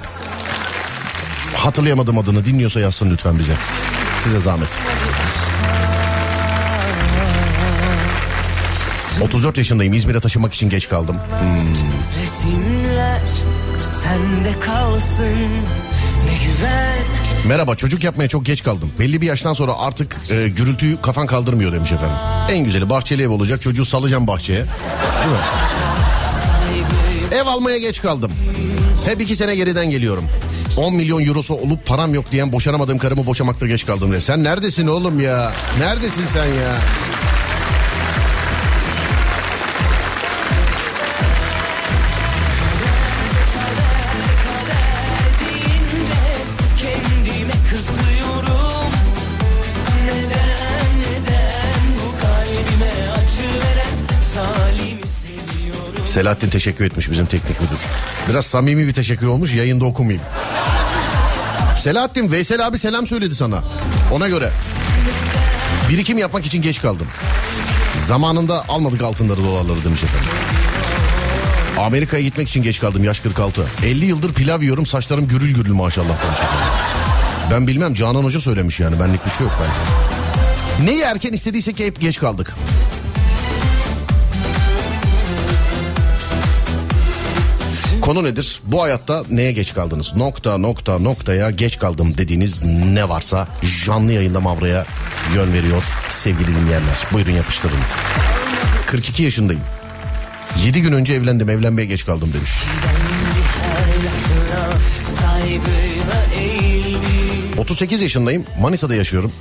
Hatırlayamadım adını dinliyorsa yazsın lütfen bize. Size zahmet. 34 yaşındayım İzmir'e taşınmak için geç kaldım. Resimler sende kalsın Merhaba çocuk yapmaya çok geç kaldım. Belli bir yaştan sonra artık e, gürültüyü kafan kaldırmıyor demiş efendim. En güzeli bahçeli ev olacak çocuğu salacağım bahçeye. Değil mi? Ev almaya geç kaldım. Hep iki sene geriden geliyorum. 10 milyon eurosu olup param yok diyen boşanamadığım karımı boşamakta geç kaldım diye. Sen neredesin oğlum ya? Neredesin sen ya? Selahattin teşekkür etmiş bizim teknik müdür. Biraz samimi bir teşekkür olmuş yayında okumayayım. Selahattin Veysel abi selam söyledi sana. Ona göre. Birikim yapmak için geç kaldım. Zamanında almadık altınları dolarları demiş efendim. Amerika'ya gitmek için geç kaldım yaş 46. 50 yıldır pilav yiyorum saçlarım gürül gürül maşallah demiş efendim. Ben bilmem Canan Hoca söylemiş yani benlik bir şey yok ben. Neyi erken istediysek hep geç kaldık. Konu nedir? Bu hayatta neye geç kaldınız? Nokta nokta noktaya geç kaldım dediğiniz ne varsa canlı yayında Mavra'ya yön veriyor sevgili dinleyenler. Buyurun yapıştırın. 42 yaşındayım. 7 gün önce evlendim evlenmeye geç kaldım demiş. Saygıyla eğildim 38 yaşındayım Manisa'da yaşıyorum.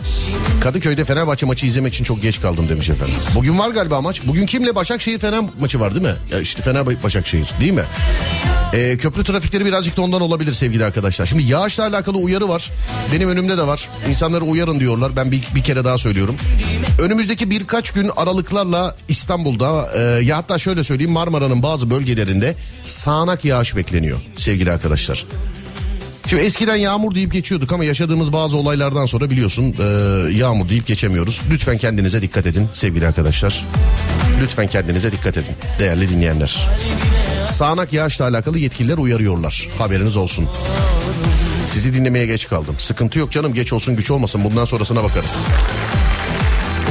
Kadıköy'de Fenerbahçe maçı izlemek için çok geç kaldım demiş efendim. Bugün var galiba maç. Bugün kimle Başakşehir Fener maçı var değil mi? Ya işte Fener Başakşehir değil mi? Ee, köprü trafikleri birazcık da ondan olabilir sevgili arkadaşlar. Şimdi yağışla alakalı uyarı var. Benim önümde de var. İnsanları uyarın diyorlar. Ben bir, bir kere daha söylüyorum. Önümüzdeki birkaç gün aralıklarla İstanbul'da e, ya hatta şöyle söyleyeyim Marmara'nın bazı bölgelerinde sağanak yağış bekleniyor sevgili arkadaşlar. Şimdi eskiden yağmur deyip geçiyorduk ama yaşadığımız bazı olaylardan sonra biliyorsun e, yağmur deyip geçemiyoruz. Lütfen kendinize dikkat edin sevgili arkadaşlar. Lütfen kendinize dikkat edin değerli dinleyenler. Sağanak yağışla alakalı yetkililer uyarıyorlar. Haberiniz olsun. Sizi dinlemeye geç kaldım. Sıkıntı yok canım geç olsun güç olmasın bundan sonrasına bakarız.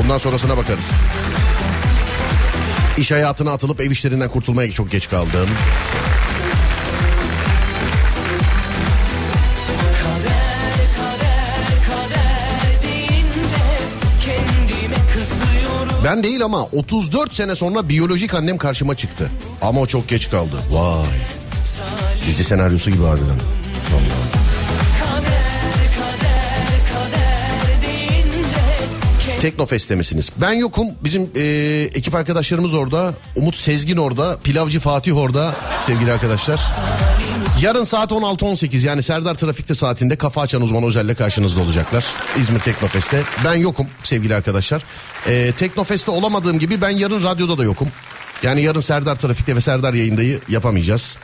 Bundan sonrasına bakarız. İş hayatına atılıp ev işlerinden kurtulmaya çok geç kaldım. Ben değil ama 34 sene sonra biyolojik annem karşıma çıktı. Ama o çok geç kaldı. Vay. Dizi senaryosu gibi harbiden. Vallahi. Teknofest'te misiniz? Ben yokum. Bizim e, ekip arkadaşlarımız orada. Umut Sezgin orada. Pilavcı Fatih orada sevgili arkadaşlar. Yarın saat 16-18 yani Serdar Trafik'te saatinde kafa açan uzman özelle karşınızda olacaklar. İzmir Teknofest'te. Ben yokum sevgili arkadaşlar. E, Teknofest'te olamadığım gibi ben yarın radyoda da yokum. Yani yarın Serdar Trafik'te ve Serdar yayındayı yapamayacağız.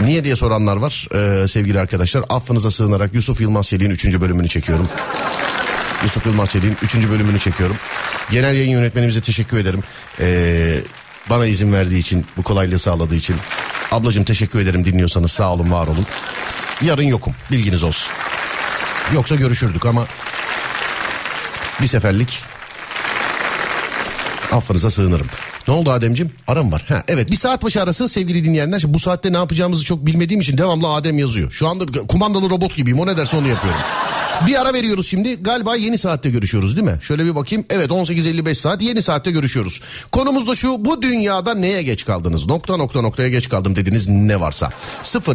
Niye diye soranlar var e, sevgili arkadaşlar. Affınıza sığınarak Yusuf Yılmaz Çelik'in 3. bölümünü çekiyorum. Yusuf Yılmaz Çelik'in 3. bölümünü çekiyorum. Genel yayın yönetmenimize teşekkür ederim. Ee, bana izin verdiği için, bu kolaylığı sağladığı için. Ablacığım teşekkür ederim dinliyorsanız sağ olun, var olun. Yarın yokum bilginiz olsun. Yoksa görüşürdük ama bir seferlik affınıza sığınırım. Ne oldu Ademciğim? Aram var. Ha, evet bir saat başı arası sevgili dinleyenler. Bu saatte ne yapacağımızı çok bilmediğim için devamlı Adem yazıyor. Şu anda kumandalı robot gibiyim o ne derse onu yapıyorum. Bir ara veriyoruz şimdi. Galiba yeni saatte görüşüyoruz değil mi? Şöyle bir bakayım. Evet 18.55 saat yeni saatte görüşüyoruz. Konumuz da şu. Bu dünyada neye geç kaldınız? Nokta nokta noktaya geç kaldım dediniz ne varsa.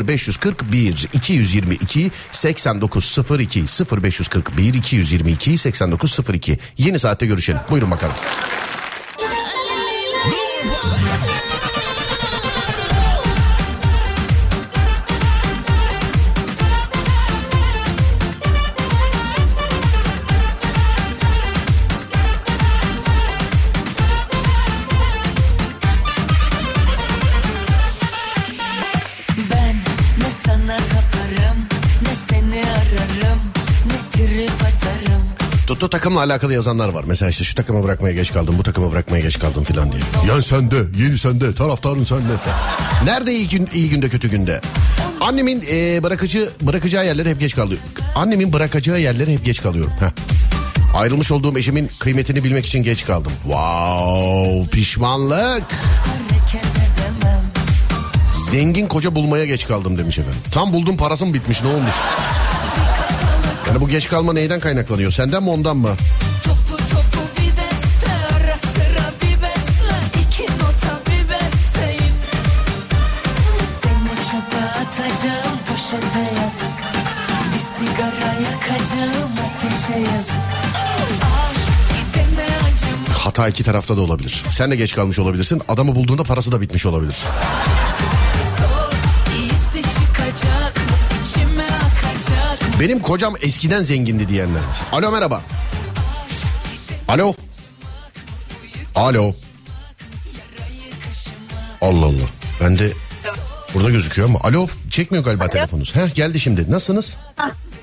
0541 222 8902 0541 222 8902 Yeni saatte görüşelim. Buyurun bakalım. Takımla alakalı yazanlar var. Mesela işte şu takıma bırakmaya geç kaldım, bu takıma bırakmaya geç kaldım filan diye. Yan sende, yeni sende, taraftarın sende falan. Nerede iyi, gün, iyi günde kötü günde? Annemin e, bırakıcı bırakacağı yerlere hep geç kalıyor. Annemin bırakacağı yerlere hep geç kalıyorum. Heh. Ayrılmış olduğum eşimin kıymetini bilmek için geç kaldım. Wow, pişmanlık. Zengin koca bulmaya geç kaldım demiş efendim. Tam buldum parası mı bitmiş ne olmuş? Yani bu geç kalma neyden kaynaklanıyor? Senden mi ondan mı? Topu topu bir deste ara sıra bir besle iki nota bir besteyim Seni çöpe atacağım poşete yazık Bir sigara yakacağım ateşe yazık Aşk gidene acım Hata iki tarafta da olabilir. Sen de geç kalmış olabilirsin. Adamı bulduğunda parası da bitmiş olabilir. Benim kocam eskiden zengindi diyenler. Alo merhaba. Alo. Alo. Allah Allah. Ben de burada gözüküyor ama. Alo çekmiyor galiba telefonunuz. Heh geldi şimdi. Nasılsınız?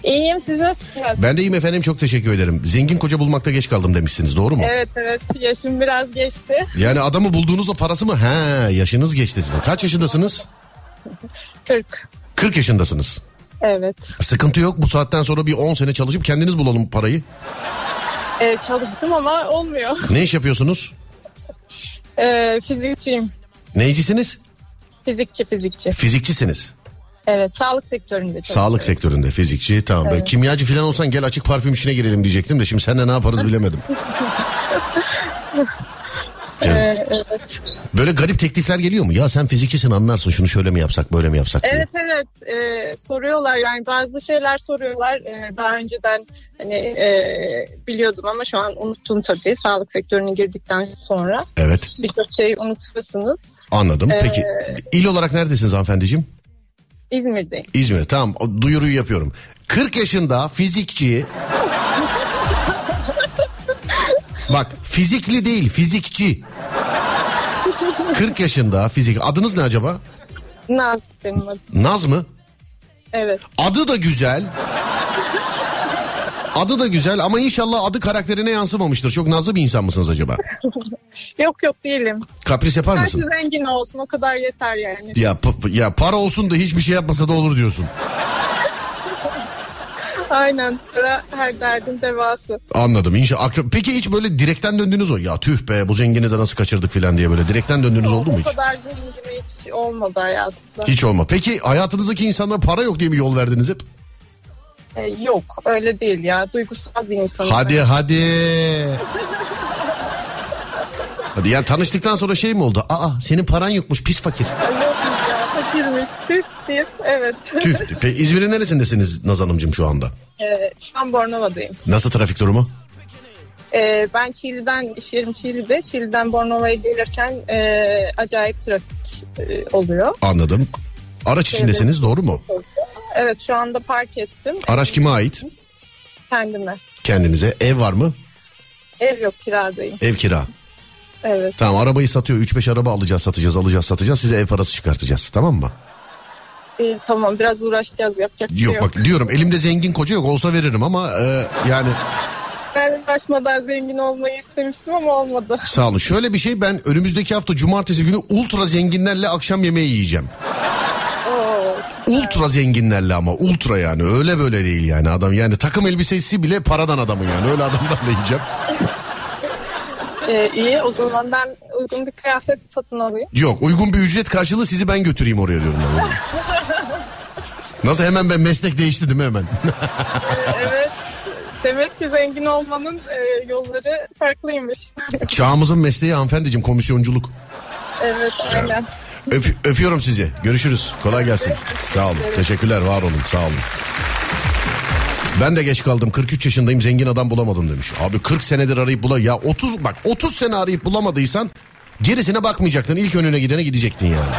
İyiyim siz nasılsınız? Ben de iyiyim efendim çok teşekkür ederim. Zengin koca bulmakta geç kaldım demişsiniz doğru mu? Evet evet yaşım biraz geçti. Yani adamı bulduğunuzda parası mı? He yaşınız geçti sizin. Kaç yaşındasınız? 40. 40 yaşındasınız. Evet. Sıkıntı yok bu saatten sonra bir 10 sene çalışıp kendiniz bulalım parayı. Ee, çalıştım ama olmuyor. Ne iş yapıyorsunuz? Ee, fizikçiyim. Neycisiniz? Fizikçi fizikçi. Fizikçisiniz. Evet sağlık sektöründe. Sağlık sektöründe fizikçi tamam. Ben kimyacı falan olsan gel açık parfüm işine girelim diyecektim de şimdi seninle ne yaparız bilemedim. Ee, evet. Böyle garip teklifler geliyor mu? Ya sen fizikçisin anlarsın şunu şöyle mi yapsak böyle mi yapsak diye. Evet evet Ee, soruyorlar yani bazı şeyler soruyorlar Ee, daha önceden hani e, biliyordum ama şu an unuttum tabii sağlık sektörüne girdikten sonra Evet birçok şeyi unutuyorsunuz anladım. Peki Ee, il olarak neredesiniz hanımefendiciğim? İzmir'deyim İzmir tamam duyuruyu yapıyorum. 40 yaşında fizikçi Bak fizikli değil fizikçi 40 yaşında fizik adınız ne acaba? Naz benim adım Naz mı? evet Adı da güzel. Adı da güzel ama inşallah adı karakterine yansımamıştır. Çok nazlı bir insan mısınız acaba? yok yok değilim Kapris yapar Her mısın? zengin olsun o kadar yeter yani Ya, ya para olsun da hiçbir şey yapmasa da olur diyorsun. Aynen. Para her derdin devası. Anladım. İnşallah. Peki hiç böyle direkten döndünüz o. Ya tüh be bu zengini de nasıl kaçırdık falan diye böyle direkten döndüğünüz oldu mu O hiç? kadar zengin hiç olmadı hayatımda. Hiç olma. Peki hayatınızdaki insanlara para yok diye mi yol verdiniz hep? Ee, yok öyle değil ya. Duygusal bir insanım. Hadi hadi. Hadi yani tanıştıktan sonra şey mi oldu? Aa senin paran yokmuş pis fakir. ben. Yok Türk değil. Evet. Tüh. Peki İzmir'in neresindesiniz Naz Hanımcığım şu anda? Ee, şu an Bornova'dayım. Nasıl trafik durumu? Ee, ben Çiğli'den, iş yerim Çiğli'de. Çiğli'den Bornova'ya gelirken e, acayip trafik e, oluyor. Anladım. Araç içindesiniz doğru mu? Evet şu anda park ettim. Araç kime ait? Kendime. Kendinize. Ev var mı? Ev yok kiradayım. Ev kira. Evet. Tamam arabayı satıyor. 3-5 araba alacağız satacağız alacağız satacağız. Size ev parası çıkartacağız tamam mı? İyi, tamam biraz uğraşacağız yapacak bir şey Yok yok. bak diyorum elimde zengin koca yok olsa veririm ama e, yani Ben uğraşmadan zengin olmayı istemiştim ama olmadı. sağ olun. Şöyle bir şey ben önümüzdeki hafta cumartesi günü ultra zenginlerle akşam yemeği yiyeceğim. Oo, ultra zenginlerle ama ultra yani öyle böyle değil yani adam yani takım elbisesi bile paradan adamın yani öyle adamlarla yiyeceğim. Ee, iyi o zaman ben uygun bir kıyafet satın alayım. Yok uygun bir ücret karşılığı sizi ben götüreyim oraya diyorum ben. Nasıl hemen ben meslek değişti değil mi hemen? Evet. Demek ki zengin olmanın e, yolları farklıymış. Çağımızın mesleği hanımefendiciğim komisyonculuk. evet aynen. Öp- öpüyorum sizi. Görüşürüz. Kolay gelsin. Sağ olun. Teşekkürler. Var olun. Sağ olun. Ben de geç kaldım. 43 yaşındayım. Zengin adam bulamadım demiş. Abi 40 senedir arayıp bula ya 30 bak 30 sene arayıp bulamadıysan gerisine bakmayacaktın. İlk önüne gidene gidecektin yani.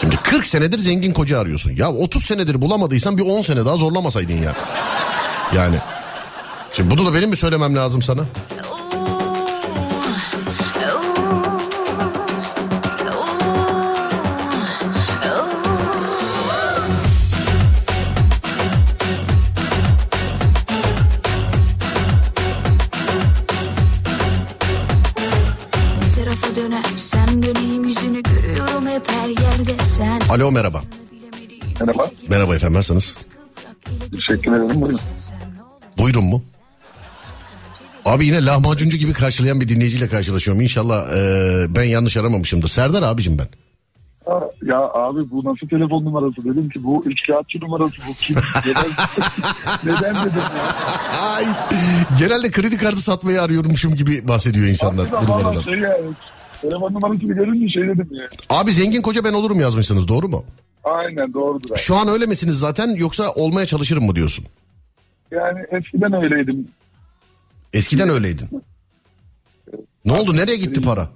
Şimdi 40 senedir zengin koca arıyorsun. Ya 30 senedir bulamadıysan bir 10 sene daha zorlamasaydın ya. Yani. Şimdi bunu da benim mi söylemem lazım sana? Alo merhaba. Merhaba. Merhaba efendim nasılsınız? Teşekkür ederim. Buyurun. Buyurun mu? Abi yine lahmacuncu gibi karşılayan bir dinleyiciyle karşılaşıyorum. İnşallah e, ben yanlış aramamışımdır. Serdar abicim ben. Ya abi bu nasıl telefon numarası dedim ki bu inşaatçı numarası bu kim? Neden, neden dedim ya. Ay, genelde kredi kartı satmayı arıyormuşum gibi bahsediyor insanlar bu Aslında numaradan. şey yani telefon numarasını görünce şey dedim ya. Abi zengin koca ben olurum yazmışsınız doğru mu? Aynen doğrudur abi. Şu an öyle misiniz zaten yoksa olmaya çalışırım mı diyorsun? Yani eskiden öyleydim. Eskiden öyleydin. Ne oldu nereye gitti para?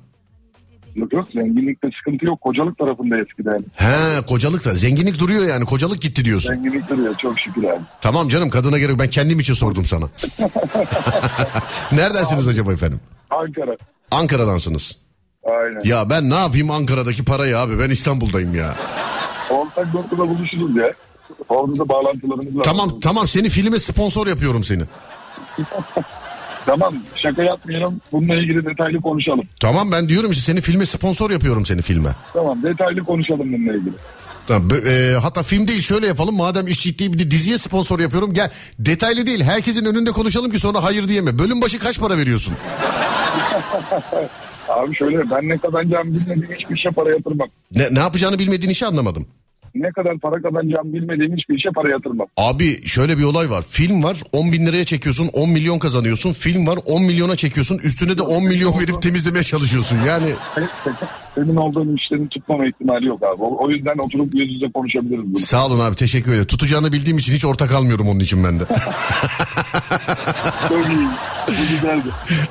Yok yok zenginlikte sıkıntı yok. Kocalık tarafında eskiden. He kocalık da zenginlik duruyor yani kocalık gitti diyorsun. Zenginlik duruyor çok şükür abi. Tamam canım kadına gerek ben kendim için sordum sana. Neredensiniz acaba efendim? Ankara. Ankara'dansınız. Aynen. Ya ben ne yapayım Ankara'daki parayı abi ben İstanbul'dayım ya. Ortak noktada buluşuruz ya. Orada da bağlantılarımız var. Tamam tamam seni filme sponsor yapıyorum seni. Tamam şaka yapmayalım. Bununla ilgili detaylı konuşalım. Tamam ben diyorum işte seni filme sponsor yapıyorum seni filme. Tamam detaylı konuşalım bununla ilgili. Tamam, e, hatta film değil şöyle yapalım madem iş ciddi bir diziye sponsor yapıyorum gel detaylı değil herkesin önünde konuşalım ki sonra hayır diyeme. Bölüm başı kaç para veriyorsun? Abi şöyle ben ne kazanacağımı bilmediğim hiçbir işe para yatırmam. Ne, ne yapacağını bilmediğin işi anlamadım. Ne kadar para kazanacağımı bilmediğim hiçbir işe para yatırmam. Abi şöyle bir olay var. Film var 10 bin liraya çekiyorsun 10 milyon kazanıyorsun. Film var 10 milyona çekiyorsun üstüne de 10 milyon verip temizlemeye çalışıyorsun. Yani Senin olduğun işlerin tutmama ihtimali yok abi. O, o yüzden oturup yüz yüze konuşabiliriz bunu. sağ olun abi teşekkür ederim. Tutacağını bildiğim için hiç ortak almıyorum onun için ben de. Çok iyi. Bu güzeldi.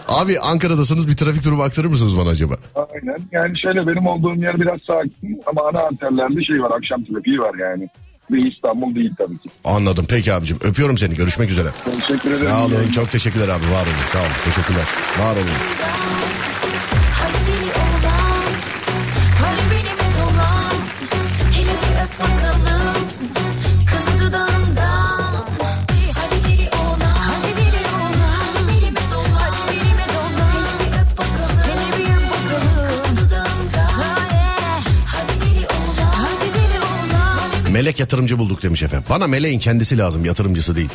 abi Ankara'dasınız bir trafik durumu aktarır mısınız bana acaba? Aynen. Yani şöyle benim olduğum yer biraz sakin ama ana antenlerde şey var akşam trafiği var yani. Bir İstanbul değil tabii ki. Anladım peki abicim öpüyorum seni görüşmek üzere. Teşekkür ederim. Sağ olun çok teşekkürler abi var olun sağ olun teşekkürler var olun. Hadi deli oğlan, kalbimi dolan. Hele bir öp bakalım, Melek yatırımcı bulduk demiş efendim. Bana meleğin kendisi lazım yatırımcısı değil.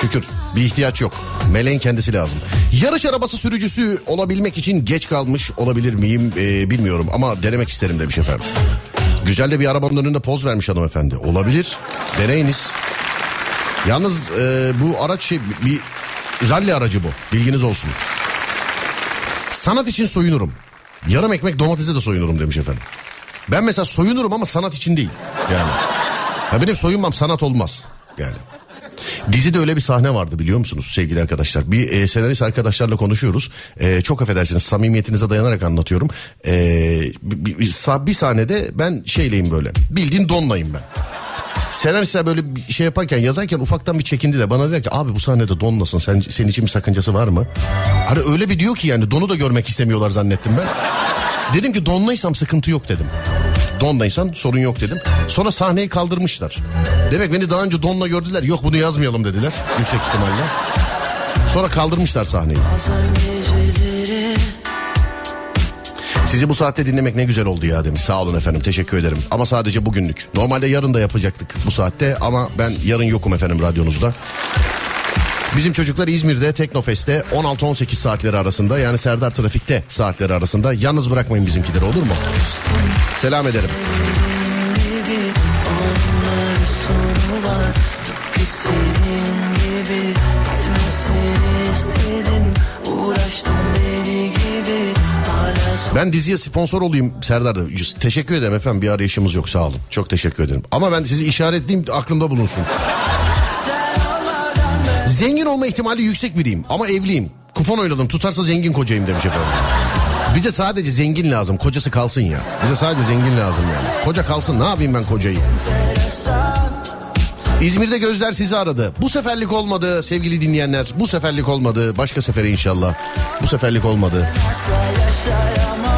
Şükür bir ihtiyaç yok. Meleğin kendisi lazım. Yarış arabası sürücüsü olabilmek için geç kalmış olabilir miyim Ee, bilmiyorum ama denemek isterim demiş efendim. Güzel de bir arabanın önünde poz vermiş hanımefendi. Olabilir. Deneyiniz. Yalnız e, bu araç şey bir ralli aracı bu. Bilginiz olsun. Sanat için soyunurum. Yarım ekmek domatese de soyunurum demiş efendim. Ben mesela soyunurum ama sanat için değil. Yani. Ya benim soyunmam sanat olmaz. Yani. Dizide öyle bir sahne vardı biliyor musunuz sevgili arkadaşlar? Bir e, senarist arkadaşlarla konuşuyoruz. E, çok affedersiniz samimiyetinize dayanarak anlatıyorum. E, bir, bir, bir sah- bir sahnede ben şeyleyim böyle. Bildiğin donlayım ben. Senaristler böyle bir şey yaparken yazarken ufaktan bir çekindi de bana dedi ki abi bu sahnede donlasın sen, senin için bir sakıncası var mı? Hani öyle bir diyor ki yani donu da görmek istemiyorlar zannettim ben. Dedim ki donlaysam sıkıntı yok dedim. Donlaysan sorun yok dedim. Sonra sahneyi kaldırmışlar. Demek beni daha önce donla gördüler. Yok bunu yazmayalım dediler yüksek ihtimalle. Sonra kaldırmışlar sahneyi. Sizi bu saatte dinlemek ne güzel oldu ya demiş. Sağ olun efendim teşekkür ederim. Ama sadece bugünlük. Normalde yarın da yapacaktık bu saatte ama ben yarın yokum efendim radyonuzda. Bizim çocuklar İzmir'de Teknofest'te 16-18 saatleri arasında yani Serdar Trafik'te saatleri arasında. Yalnız bırakmayın bizimkileri olur mu? Selam ederim. Ben diziye sponsor olayım Serdar. Teşekkür ederim efendim bir arayışımız yok sağ olun. Çok teşekkür ederim. Ama ben sizi işaretleyeyim aklımda bulunsun. Zengin olma ihtimali yüksek biriyim ama evliyim. Kupon oynadım tutarsa zengin kocayım demiş efendim. Bize sadece zengin lazım kocası kalsın ya. Bize sadece zengin lazım yani. Koca kalsın ne yapayım ben kocayı. İzmir'de gözler sizi aradı. Bu seferlik olmadı sevgili dinleyenler. Bu seferlik olmadı. Başka sefere inşallah. Bu seferlik olmadı. asla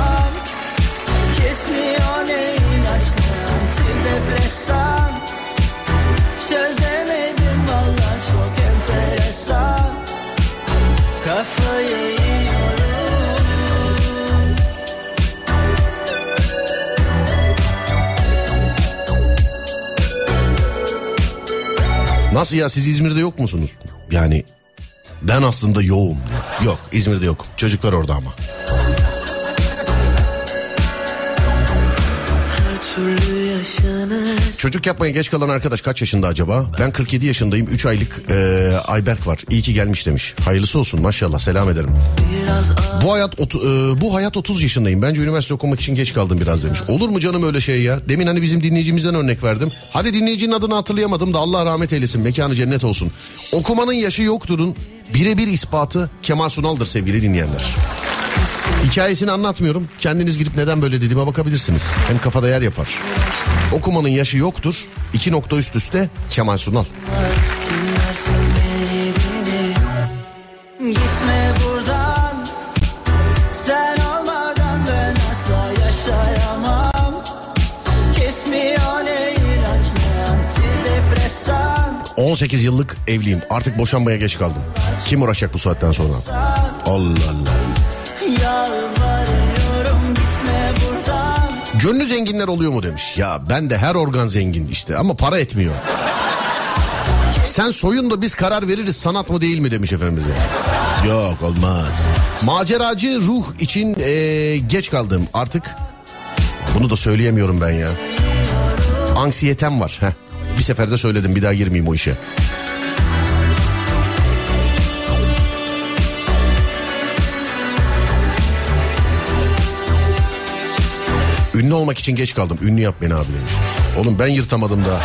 Nasıl ya siz İzmir'de yok musunuz? Yani ben aslında yoğum. Yok İzmir'de yok. Çocuklar orada ama. Her türlü yaşanır Çocuk yapmaya geç kalan arkadaş kaç yaşında acaba? Ben 47 yaşındayım. 3 aylık e, Ayberk var. İyi ki gelmiş demiş. Hayırlısı olsun maşallah selam ederim. Bu hayat otu- e, bu hayat 30 yaşındayım. Bence üniversite okumak için geç kaldım biraz demiş. Olur mu canım öyle şey ya? Demin hani bizim dinleyicimizden örnek verdim. Hadi dinleyicinin adını hatırlayamadım da Allah rahmet eylesin. Mekanı cennet olsun. Okumanın yaşı yokturun. Birebir ispatı Kemal Sunal'dır sevgili dinleyenler. Hikayesini anlatmıyorum. Kendiniz girip neden böyle dediğime bakabilirsiniz. Hem kafada yer yapar. Okumanın yaşı yoktur. İki nokta üst üste Kemal Sunal. dinlersin beni beni Gitme buradan Sen olmadan ben asla yaşayamam Kesmiyor ne ilaç ne antidepresan 18 yıllık evliyim. Artık boşanmaya geç kaldım. Kim uğraşacak bu saatten sonra? Allah Allah. Gönlü zenginler oluyor mu demiş. Ya ben de her organ zengin işte ama para etmiyor. Sen soyun da biz karar veririz sanat mı değil mi demiş efendim bize. Yok olmaz. Maceracı ruh için eee, geç kaldım artık. Bunu da söyleyemiyorum ben ya. Anksiyetem var. Heh. Bir seferde söyledim bir daha girmeyeyim o işe. Ünlü olmak için geç kaldım. Ünlü yap beni abi demiş. Oğlum ben yırtamadım da.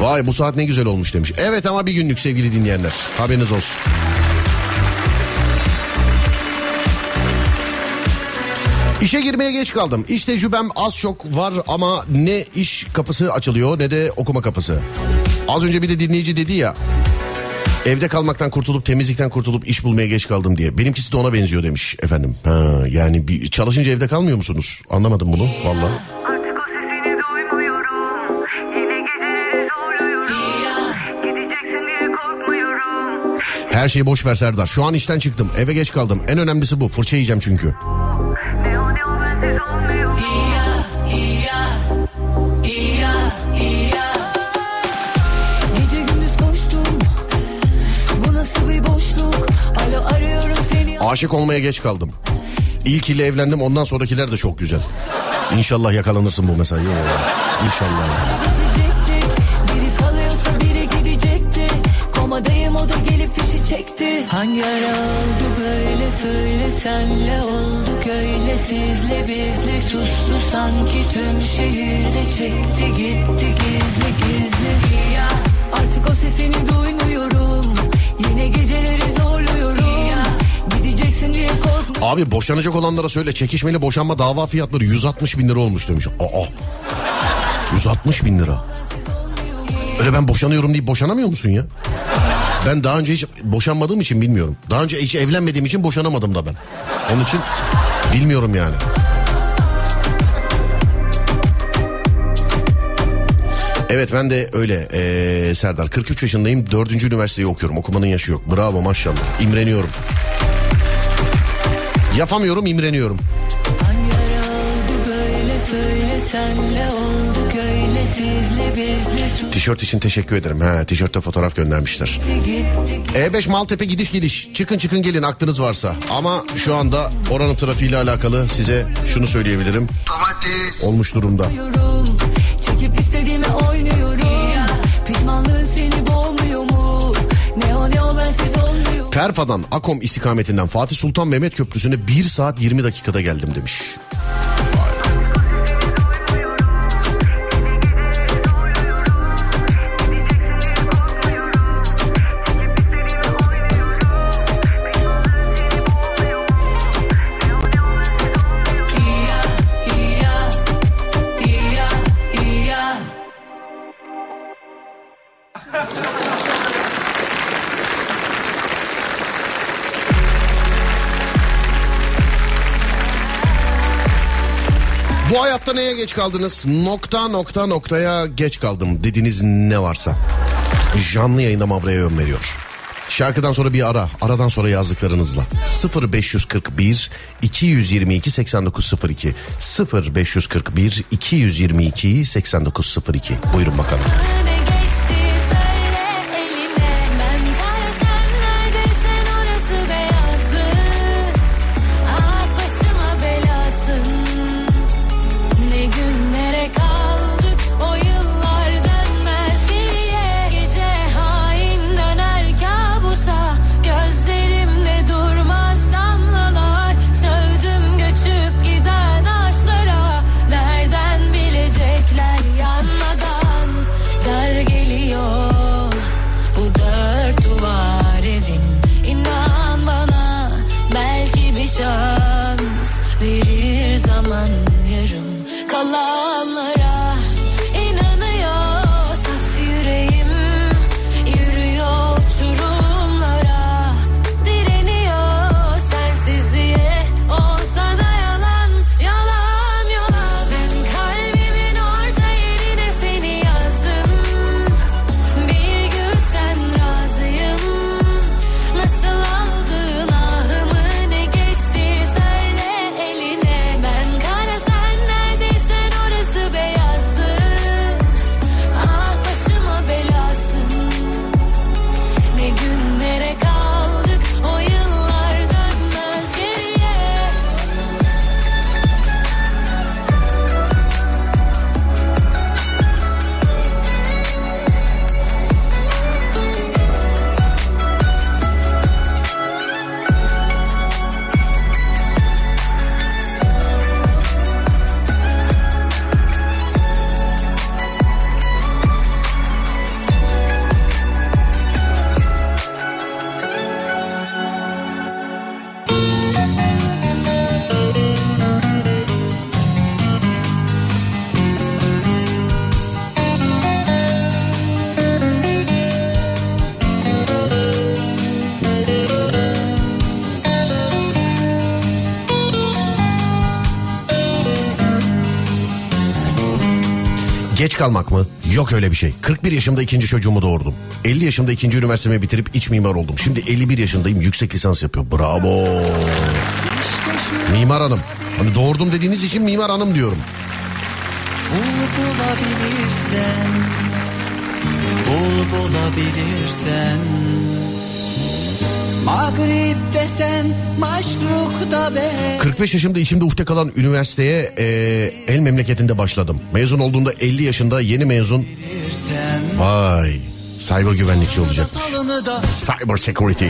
Vay bu saat ne güzel olmuş demiş. Evet ama bir günlük sevgili dinleyenler. Haberiniz olsun. İşe girmeye geç kaldım. İş tecrübem az çok var ama ne iş kapısı açılıyor ne de okuma kapısı. Az önce bir de dinleyici dedi ya. Evde kalmaktan kurtulup temizlikten kurtulup iş bulmaya geç kaldım diye. Benimkisi de ona benziyor demiş efendim. Ha, yani bir, çalışınca evde kalmıyor musunuz? Anlamadım bunu valla. Her şeyi boş ver Serdar. Şu an işten çıktım. Eve geç kaldım. En önemlisi bu. Fırça yiyeceğim çünkü. Aşık olmaya geç kaldım. İlk ile evlendim ondan sonrakiler de çok güzel. İnşallah yakalanırsın bu mesajı. İnşallah. Komadayım o da gelip fişi çekti Hangi ara oldu böyle söyle senle olduk öyle sizle bizle sustu sanki tüm şehirde çekti gitti gizli gizli ya Artık o sesini duymuyorum Yine geceleri korkma Abi boşanacak olanlara söyle çekişmeli boşanma dava fiyatları 160 bin lira olmuş demiş. Aa 160 bin lira. Öyle ben boşanıyorum deyip boşanamıyor musun ya? Ben daha önce hiç boşanmadığım için bilmiyorum. Daha önce hiç evlenmediğim için boşanamadım da ben. Onun için bilmiyorum yani. Evet ben de öyle ee, Serdar. 43 yaşındayım. 4. üniversiteyi okuyorum. Okumanın yaşı yok. Bravo maşallah. İmreniyorum. Bizle su Tişört için teşekkür ederim. Ha, tişörtte fotoğraf göndermişler. gitti E5 Maltepe gidiş geliş. Çıkın çıkın gelin aklınız varsa. Ama şu anda oranın trafiğiyle alakalı size şunu söyleyebilirim. Olmuş durumda. Çekip istediğimi oynuyorum Pişmanlığın seni Terfa'dan Akom istikametinden Fatih Sultan Mehmet Köprüsü'ne 1 saat 20 dakikada geldim demiş. Bu hayatta neye geç kaldınız? Nokta nokta noktaya geç kaldım dediğiniz ne varsa. Canlı yayında Mavra'ya yön veriyor. Şarkıdan sonra bir ara, aradan sonra yazdıklarınızla. 0541 222 8902 0541 222 8902 Buyurun bakalım. Kalmak mı? Yok öyle bir şey. 41 yaşımda ikinci çocuğumu doğurdum. 50 yaşımda ikinci üniversitemi bitirip iç mimar oldum. Şimdi 51 yaşındayım yüksek lisans yapıyorum. Bravo. Mimar hanım. Hani doğurdum dediğiniz için mimar hanım diyorum. Bul bulabilirsen Bul bulabilirsen Mağrib desen Maşruk da ben 45 yaşımda içimde ukde kalan üniversiteye e, el memleketinde başladım. Mezun olduğumda 50 yaşında yeni mezun. Vay. Cyber güvenlikçi olacakmış. Cyber security.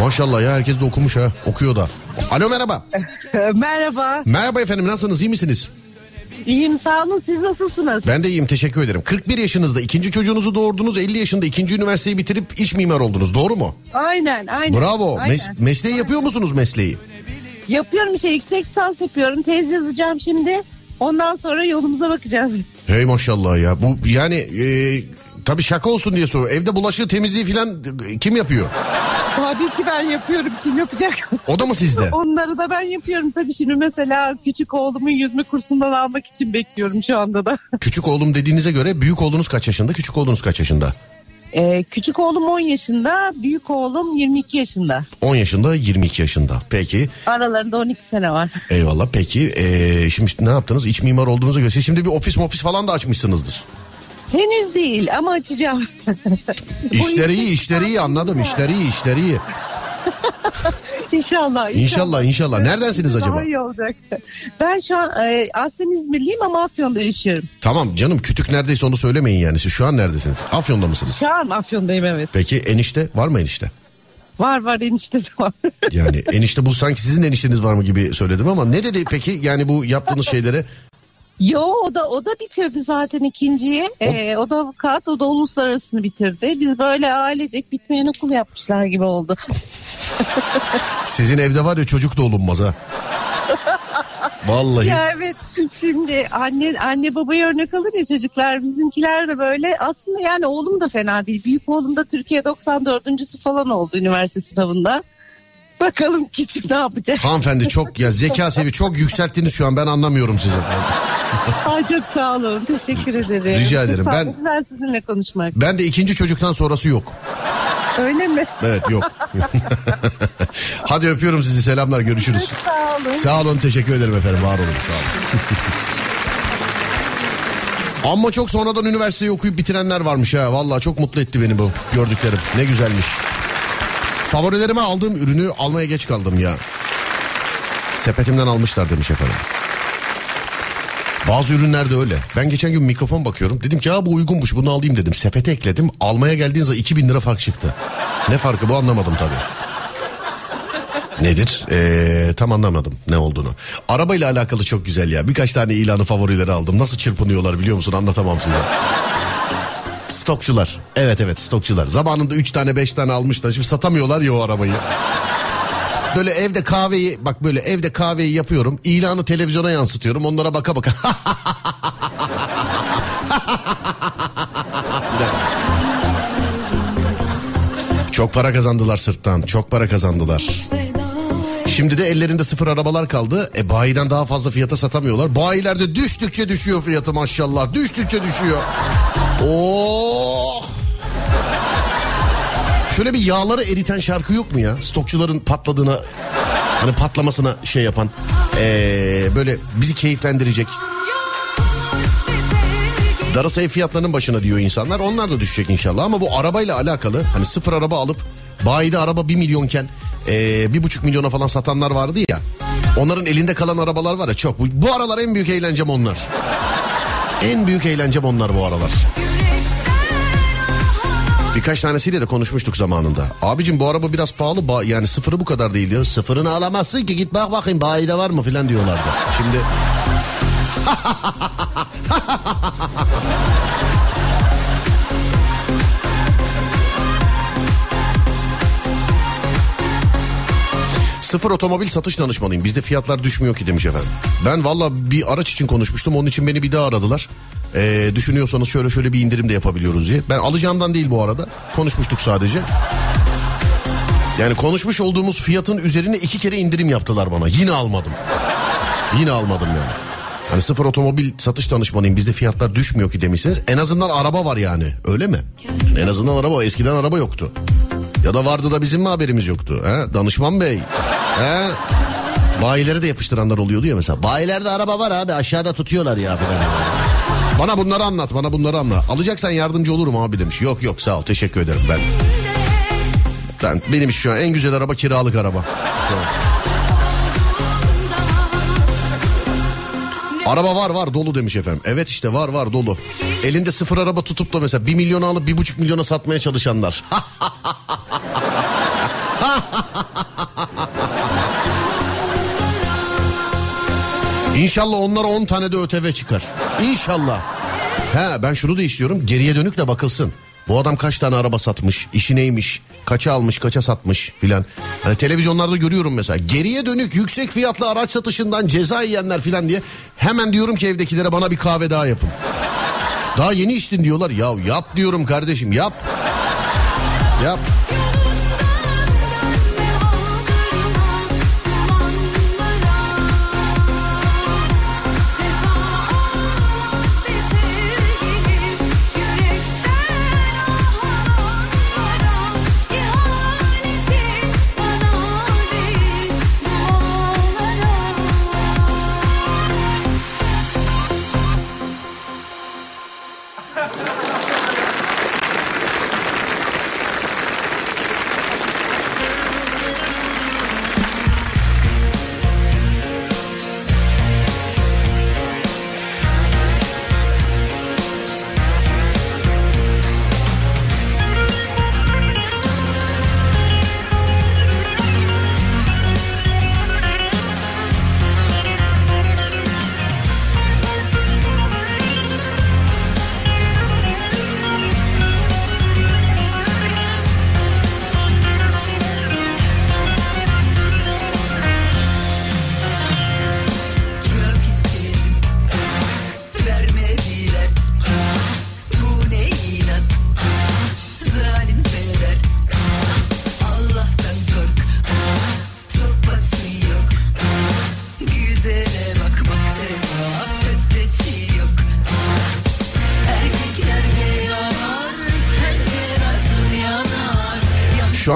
Maşallah ya herkes de okumuş ha. Okuyor da. Alo merhaba. Merhaba. Merhaba efendim nasılsınız iyi misiniz? İyiyim sağ olun. Siz nasılsınız? Ben de iyiyim teşekkür ederim. 41 yaşınızda ikinci çocuğunuzu doğurdunuz 50 yaşında ikinci üniversiteyi bitirip iç mimar oldunuz doğru mu? Aynen aynen. Bravo. Aynen. Mes- mesleği yapıyor musunuz mesleği? Yapıyorum işte yüksek lisans yapıyorum. Tez yazacağım şimdi. Ondan sonra yolumuza bakacağız. Hey maşallah ya. Bu yani e, tabii şaka olsun diye soruyorum. Evde bulaşığı temizliği falan e, kim yapıyor? Tabii ki ben yapıyorum. Kim yapacak? O da mı sizde? Onları da ben yapıyorum tabii şimdi mesela küçük oğlumun yüzme kursundan almak için bekliyorum şu anda da. Küçük oğlum dediğinize göre büyük oğlunuz kaç yaşında? Küçük oğlunuz kaç yaşında? Ee, küçük oğlum 10 yaşında, büyük oğlum 22 yaşında. 10 yaşında 22 yaşında. Peki Aralarında 12 sene var. eyvallah peki ee, şimdi ne yaptınız? İç mimar olduğunuza göre siz şimdi bir ofis ofis falan da açmışsınızdır. Henüz değil ama açacağım. İşleri iyi işleri iyi anladım işleri iyi işleri iyi. İnşallah. İnşallah, inşallah. Neredensiniz acaba? Daha iyi olacak. Ben şu an e, aslen İzmirliyim ama Afyon'da yaşıyorum. Tamam canım kütük neredeyse onu söylemeyin yani siz şu an neredesiniz? Afyon'da mısınız? Şu an Afyon'dayım evet. Peki enişte var mı enişte? Var var enişte de var. Yani enişte bu sanki sizin enişteniz var mı gibi söyledim ama ne dedi peki yani bu yaptığınız şeylere? Yo o da o da bitirdi zaten ikinciyi. Ee, o da avukat, o da uluslararasını bitirdi. Biz böyle ailecek bitmeyen okul yapmışlar gibi oldu. Sizin evde var ya çocuk da olunmaz ha. Vallahi. ya evet şimdi anne anne babaya örnek alır ya çocuklar bizimkiler de böyle aslında yani oğlum da fena değil. Büyük oğlum da Türkiye 94.sü falan oldu üniversite sınavında. Bakalım küçük ne yapacak. Hanımefendi çok ya zeka sevi çok yükselttiniz şu an ben anlamıyorum sizi. Ay çok sağ olun teşekkür ederim. Rica ederim. Ben- ben sizinle konuşmak. Ben de ikinci çocuktan sonrası yok. Öyle mi? Evet yok. Hadi öpüyorum sizi selamlar görüşürüz. Sağ olun. Sağ olun teşekkür ederim efendim var olun sağ olun. Ama çok sonradan üniversiteyi okuyup bitirenler varmış ha. Vallahi çok mutlu etti beni bu gördüklerim. Ne güzelmiş. Favorilerime aldığım ürünü almaya geç kaldım ya. Sepetimden almışlar demiş efendim. Bazı ürünler de öyle. Ben geçen gün mikrofon bakıyorum. Dedim ki ya bu uygunmuş bunu alayım dedim. Sepete ekledim. Almaya geldiğin zaman 2000 lira fark çıktı. Ne farkı bu anlamadım tabii. Nedir? Ee, tam anlamadım ne olduğunu. Arabayla alakalı çok güzel ya. Birkaç tane ilanı favorileri aldım. Nasıl çırpınıyorlar biliyor musun? Anlatamam size. Stokçular. Evet evet stokçular. Zamanında 3 tane 5 tane almışlar. Şimdi satamıyorlar ya o arabayı. Böyle evde kahveyi bak böyle evde kahveyi yapıyorum. İlanı televizyona yansıtıyorum. Onlara baka baka. Çok para kazandılar sırttan. Çok para kazandılar. Şimdi de ellerinde sıfır arabalar kaldı. E bayiden daha fazla fiyata satamıyorlar. Bayilerde düştükçe düşüyor fiyatı maşallah. Düştükçe düşüyor. Oh! Şöyle bir yağları eriten şarkı yok mu ya? Stokçuların patladığına hani patlamasına şey yapan ee, böyle bizi keyiflendirecek. Darasa ev fiyatlarının başına diyor insanlar. Onlar da düşecek inşallah ama bu arabayla alakalı hani sıfır araba alıp bayide araba 1 milyonken ee, bir buçuk milyona falan satanlar vardı ya. Onların elinde kalan arabalar var ya çok. Bu, bu aralar en büyük eğlencem onlar. En büyük eğlencem onlar bu aralar. Birkaç tanesiyle de konuşmuştuk zamanında. Abicim bu araba biraz pahalı yani sıfırı bu kadar değil diyor. Sıfırını alamazsın ki git bak bakayım bayide var mı filan diyorlardı. Şimdi Sıfır otomobil satış danışmanıyım. Bizde fiyatlar düşmüyor ki demiş efendim. Ben valla bir araç için konuşmuştum. Onun için beni bir daha aradılar. Ee, düşünüyorsanız şöyle şöyle bir indirim de yapabiliyoruz diye. Ben alacağımdan değil bu arada. Konuşmuştuk sadece. Yani konuşmuş olduğumuz fiyatın üzerine iki kere indirim yaptılar bana. Yine almadım. Yine almadım yani. Hani sıfır otomobil satış danışmanıyım bizde fiyatlar düşmüyor ki demişsiniz. En azından araba var yani öyle mi? Yani en azından araba eskiden araba yoktu. Ya da vardı da bizim mi haberimiz yoktu? He? Danışman bey. He? Bayilere de yapıştıranlar oluyordu ya mesela. Bayilerde araba var abi aşağıda tutuyorlar ya falan. Bana bunları anlat bana bunları anlat. Alacaksan yardımcı olurum abi demiş. Yok yok sağ ol teşekkür ederim ben. Ben benim şu an en güzel araba kiralık araba. Tamam. Araba var var dolu demiş efendim. Evet işte var var dolu. Elinde sıfır araba tutup da mesela bir milyona alıp bir buçuk milyona satmaya çalışanlar. İnşallah onlara 10 tane de ÖTV çıkar. İnşallah. He ben şunu da istiyorum. Geriye dönük de bakılsın. Bu adam kaç tane araba satmış, işi neymiş, kaça almış, kaça satmış filan. Hani televizyonlarda görüyorum mesela. Geriye dönük yüksek fiyatlı araç satışından ceza yiyenler filan diye. Hemen diyorum ki evdekilere bana bir kahve daha yapın. Daha yeni içtin diyorlar. Ya yap diyorum kardeşim yap. Yap.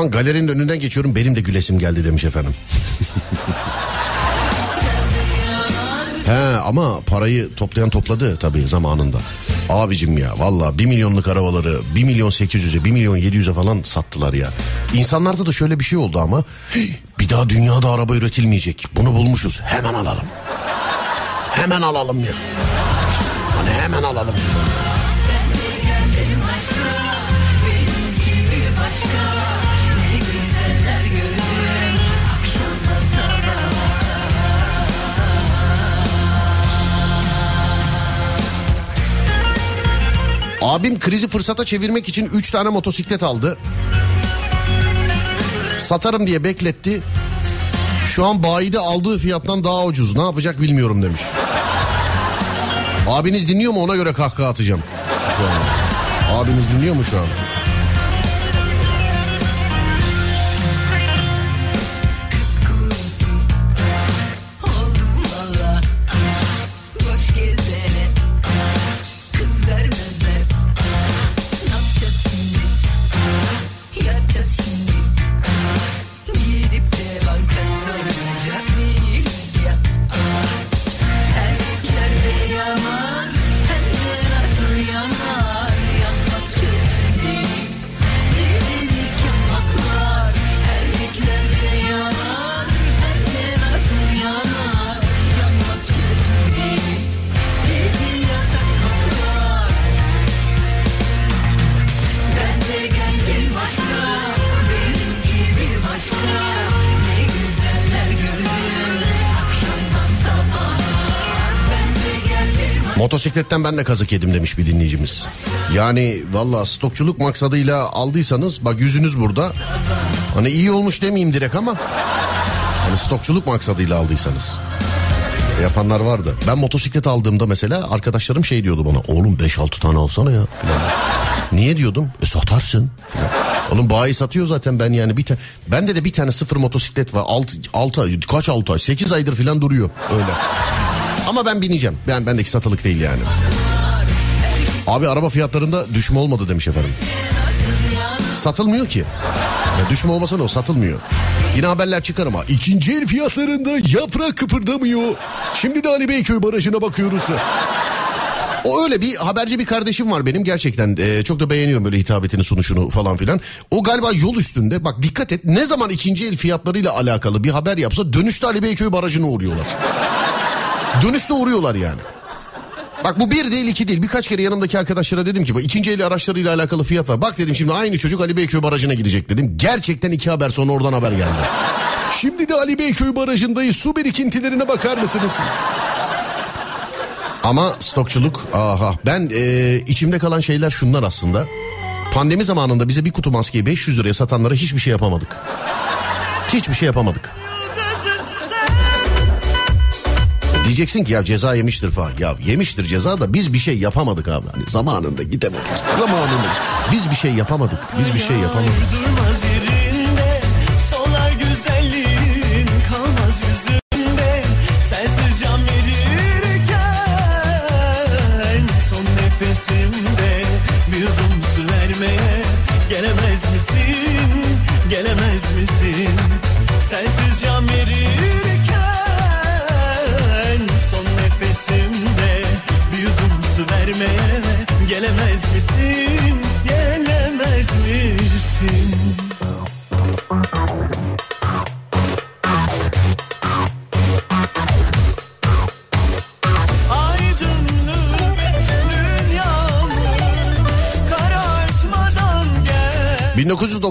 An galerinin önünden geçiyorum benim de gülesim geldi demiş efendim. He ama parayı toplayan topladı tabii zamanında. Abicim ya valla 1 milyonluk arabaları 1 milyon 800'e 1 milyon 700'e falan sattılar ya. İnsanlarda da şöyle bir şey oldu ama "Hey, bir daha dünyada araba üretilmeyecek. Bunu bulmuşuz hemen alalım. Hemen alalım ya. Hani hemen alalım. Başka Abim krizi fırsata çevirmek için 3 tane motosiklet aldı. Satarım diye bekletti. Şu an bayide aldığı fiyattan daha ucuz. Ne yapacak bilmiyorum demiş. Abiniz dinliyor mu ona göre kahkaha atacağım. Abiniz dinliyor mu şu an? Motosikletten ben de kazık yedim demiş bir dinleyicimiz. Yani valla stokçuluk maksadıyla aldıysanız bak yüzünüz burada. Hani iyi olmuş demeyeyim direkt ama. Hani stokçuluk maksadıyla aldıysanız. Yapanlar vardı. Ben motosiklet aldığımda mesela arkadaşlarım şey diyordu bana. Oğlum 5-6 tane alsana ya. Falan. Niye diyordum? E satarsın. Falan. Oğlum bayi satıyor zaten ben yani bir tane. Bende de bir tane sıfır motosiklet var. 6 6 ay kaç 6 ay 8 aydır falan duruyor öyle. Ama ben bineceğim. Ben bendeki satılık değil yani. Abi araba fiyatlarında düşme olmadı demiş efendim. Satılmıyor ki. Ya düşme olmasa ne o satılmıyor. Yine haberler çıkar ama ikinci el fiyatlarında yaprak kıpırdamıyor. Şimdi de Ali Beyköy Barajı'na bakıyoruz. O öyle bir haberci bir kardeşim var benim gerçekten e, çok da beğeniyorum böyle hitabetini sunuşunu falan filan. O galiba yol üstünde bak dikkat et ne zaman ikinci el fiyatlarıyla alakalı bir haber yapsa dönüşte Ali Beyköy Barajı'na uğruyorlar. Dönüşte uğruyorlar yani. Bak bu bir değil iki değil birkaç kere yanımdaki arkadaşlara dedim ki bak ikinci el araçlarıyla alakalı fiyat var. Bak dedim şimdi aynı çocuk Ali Beyköy Barajı'na gidecek dedim. Gerçekten iki haber sonra oradan haber geldi. Şimdi de Ali Beyköy Barajı'ndayız su birikintilerine bakar mısınız? Ama stokçuluk aha ben e, içimde kalan şeyler şunlar aslında. Pandemi zamanında bize bir kutu maskeyi 500 liraya satanlara hiçbir şey yapamadık. Hiçbir şey yapamadık. Diyeceksin ki ya ceza yemiştir falan. Ya yemiştir ceza da biz bir şey yapamadık abi. Hani zamanında gidemedik. Zamanında. Biz bir şey yapamadık. Biz bir şey yapamadık.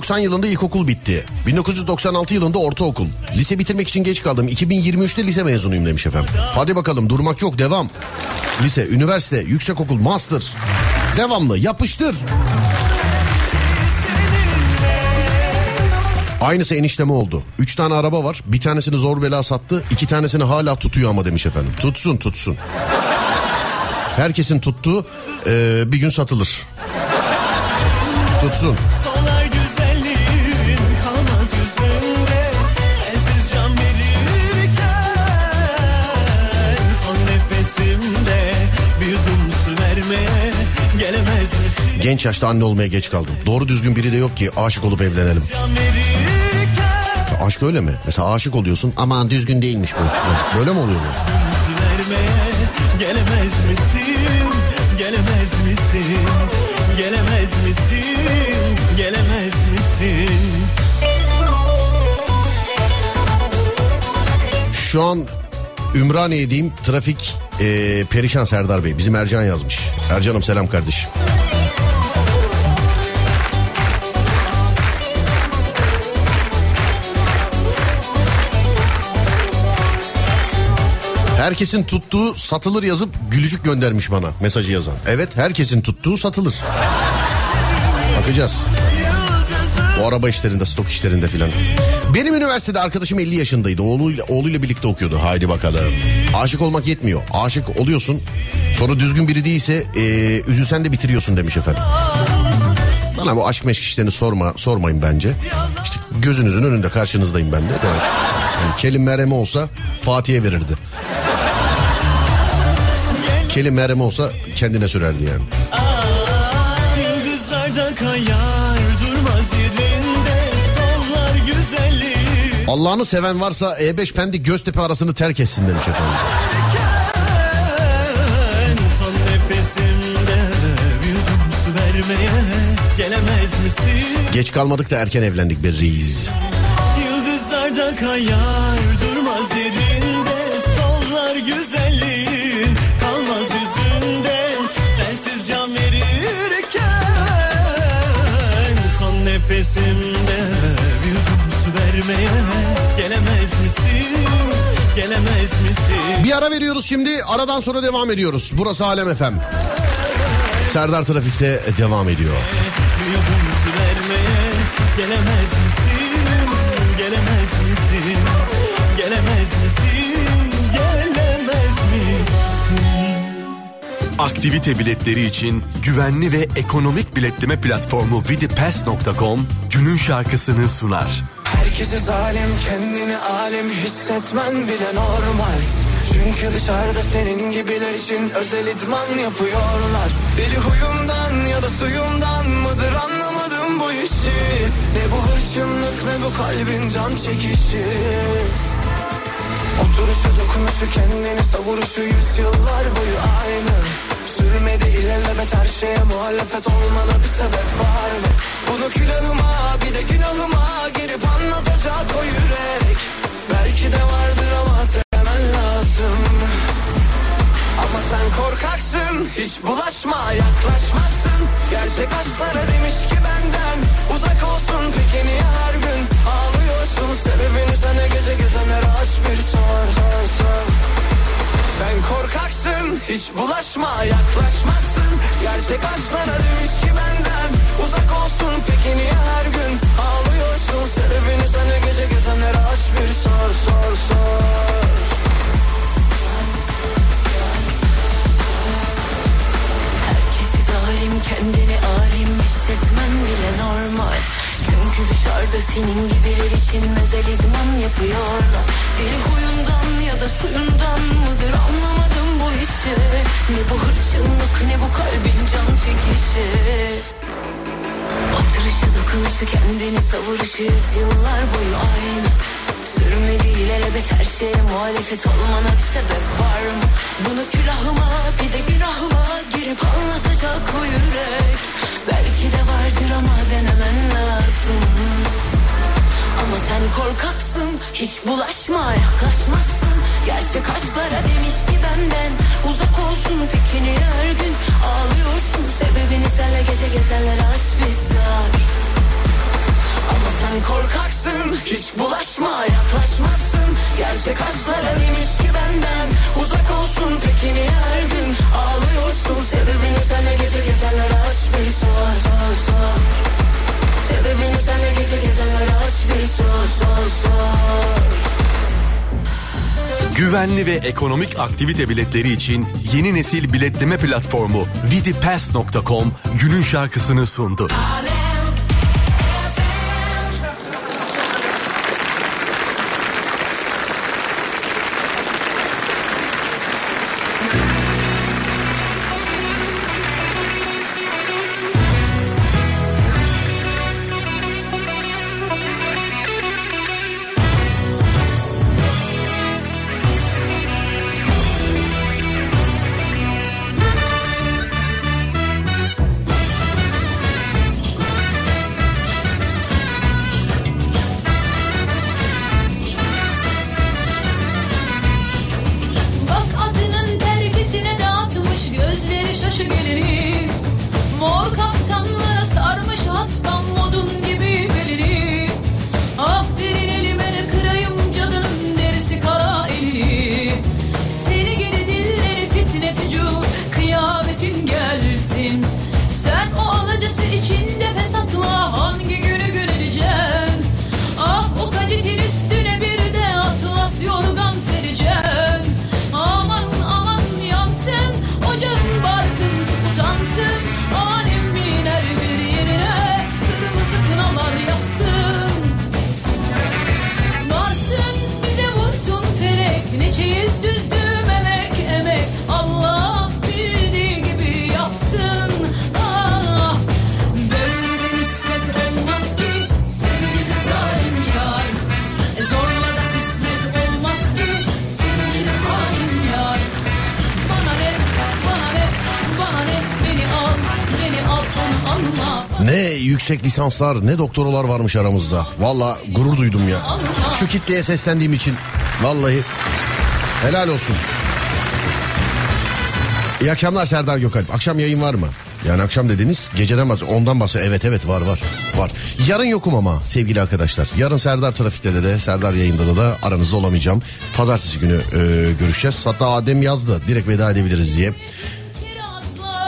1990 yılında ilkokul bitti. 1996 yılında ortaokul. Lise bitirmek için geç kaldım. 2023'te lise mezunuyum demiş efendim. Hadi bakalım durmak yok devam. Lise, üniversite, yüksekokul, master. Devamlı yapıştır. Aynısı enişteme oldu. Üç tane araba var. Bir tanesini zor bela sattı. iki tanesini hala tutuyor ama demiş efendim. Tutsun tutsun. Herkesin tuttuğu e, bir gün satılır. Tutsun. Genç yaşta anne olmaya geç kaldım. Doğru düzgün biri de yok ki aşık olup evlenelim. verirken Aşk öyle mi? Mesela aşık oluyorsun aman düzgün değilmiş bu. Böyle mi oluyor bu? Gelemez misin Gelemez misin Gelemez misin Gelemez misin Şu an Ümraniye'deyim. Trafik e, perişan Serdar Bey. Bizim Ercan yazmış. Ercan'ım selam kardeşim. Herkesin tuttuğu satılır yazıp gülücük göndermiş bana mesajı yazan. Evet herkesin tuttuğu satılır. Bakacağız. O araba işlerinde, stok işlerinde filan. Benim üniversitede arkadaşım 50 yaşındaydı. Oğluyla, oğluyla birlikte okuyordu. Haydi bakalım. Aşık olmak yetmiyor. Aşık oluyorsun. Sonra düzgün biri değilse e, üzülsen de bitiriyorsun demiş efendim. Bana bu aşk meşk işlerini sorma, sormayın bence. İşte gözünüzün önünde karşınızdayım ben de. Yani Kelim Meryem olsa Fatih'e verirdi. Kelim Meryem olsa kendine sürerdi yani. Allah'ını seven varsa E5 Pendik Göztepe arasını terk etsin demiş efendim. Geç kalmadık da erken evlendik be reis. Yıldızlarda kayar durmaz yerinde Sollar güzelliği nefesimde su vermeye Gelemez misin? Gelemez misin? Bir ara veriyoruz şimdi aradan sonra devam ediyoruz. Burası Alem Efem. Serdar Trafik'te devam ediyor. Vermeye Gelemez misin? Gelemez misin? Gelemez Aktivite biletleri için güvenli ve ekonomik biletleme platformu vidipass.com günün şarkısını sunar. Herkese zalim kendini alim hissetmen bile normal. Çünkü dışarıda senin gibiler için özel idman yapıyorlar. Deli huyumdan ya da suyumdan mıdır anlamadım bu işi. Ne bu hırçınlık ne bu kalbin can çekişi Oturuşu dokunuşu kendini savuruşu yüzyıllar boyu aynı. Sürmedi ilelebet her şeye muhalefet olmana bir sebep var mı? Bunu külahıma bir de günahıma girip anlatacak o yürek. Belki de vardır ama demen lazım. Ama sen korkaksın hiç bulaşma yaklaşmazsın. Gerçek aşklara demiş ki benden uzak olsun peki niye her gün ağlıyorsun sen korkaksın hiç bulaşma yaklaşmazsın. Gerçek aşklara demiş ki benden. Uzak olsun Peki niye her gün ağlıyorsun? Sebebini sana gece gezenlere aç bir sor sor sor. Herkesi zalim kendini alim hissetmen bile normal Çünkü dışarıda senin gibiler için özel idman yapıyorlar. Deli huyundan ya da suyundan mıdır anlamadım bu işi. Ne bu hırçınlık ne bu kalbin can çekişi. Oturuşu dokunuşu kendini savuruşu yıllar boyu aynı Sürmedi ilelebet her şeye muhalefet olmana bir sebep var mı? Bunu külahıma bir de günahıma girip anlatacak o yürek. Belki de vardır ama denemen lazım. Ama sen korkaksın hiç bulaşma yaklaşmazsın. Gerçek aşklara demiş ki benden Uzak olsun pikini her gün? Ağlıyorsun sebebini senle gece gezenlere aç bir sar ama sen korkaksın Hiç bulaşma yaklaşmazsın. Gerçek aşklara demiş ki benden Uzak olsun. Peki niye her gün Ağlıyorsun? Sebebini senle gece gezenler aç bir sor sor sor Sebebini senle gece gezenler aç bir sor sor sor Güvenli ve ekonomik aktivite biletleri için yeni nesil biletleme platformu vidipass.com günün şarkısını sundu. Bak lisanslar ne doktoralar varmış aramızda. Valla gurur duydum ya. Şu kitleye seslendiğim için. Vallahi helal olsun. İyi akşamlar Serdar Gökalp. Akşam yayın var mı? Yani akşam dediniz geceden bahsediyor. Ondan bahsediyor. Evet evet var var. Var. Yarın yokum ama sevgili arkadaşlar. Yarın Serdar Trafik'te de de Serdar yayında da da aranızda olamayacağım. Pazartesi günü e, görüşeceğiz. Hatta Adem yazdı. Direkt veda edebiliriz diye.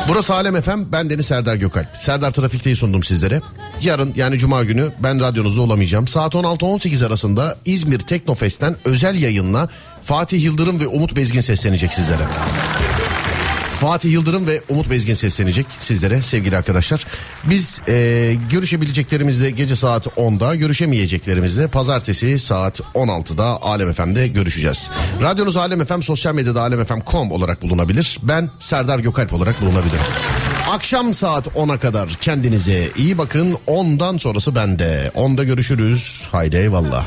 Burası Alem FM. Ben Deniz Serdar Gökalp. Serdar Trafik'teyi sundum sizlere. Yarın yani Cuma günü ben radyonuzda olamayacağım. Saat 16-18 arasında İzmir Teknofest'ten özel yayınla Fatih Yıldırım ve Umut Bezgin seslenecek sizlere. Fatih Yıldırım ve Umut Bezgin seslenecek sizlere sevgili arkadaşlar. Biz e, görüşebileceklerimizle gece saat 10'da, görüşemeyeceklerimizle pazartesi saat 16'da Alem FM'de görüşeceğiz. Radyonuz Alem FM, sosyal medyada alemfm.com olarak bulunabilir. Ben Serdar Gökalp olarak bulunabilirim. Akşam saat 10'a kadar kendinize iyi bakın. 10'dan sonrası bende. 10'da görüşürüz. Haydi eyvallah.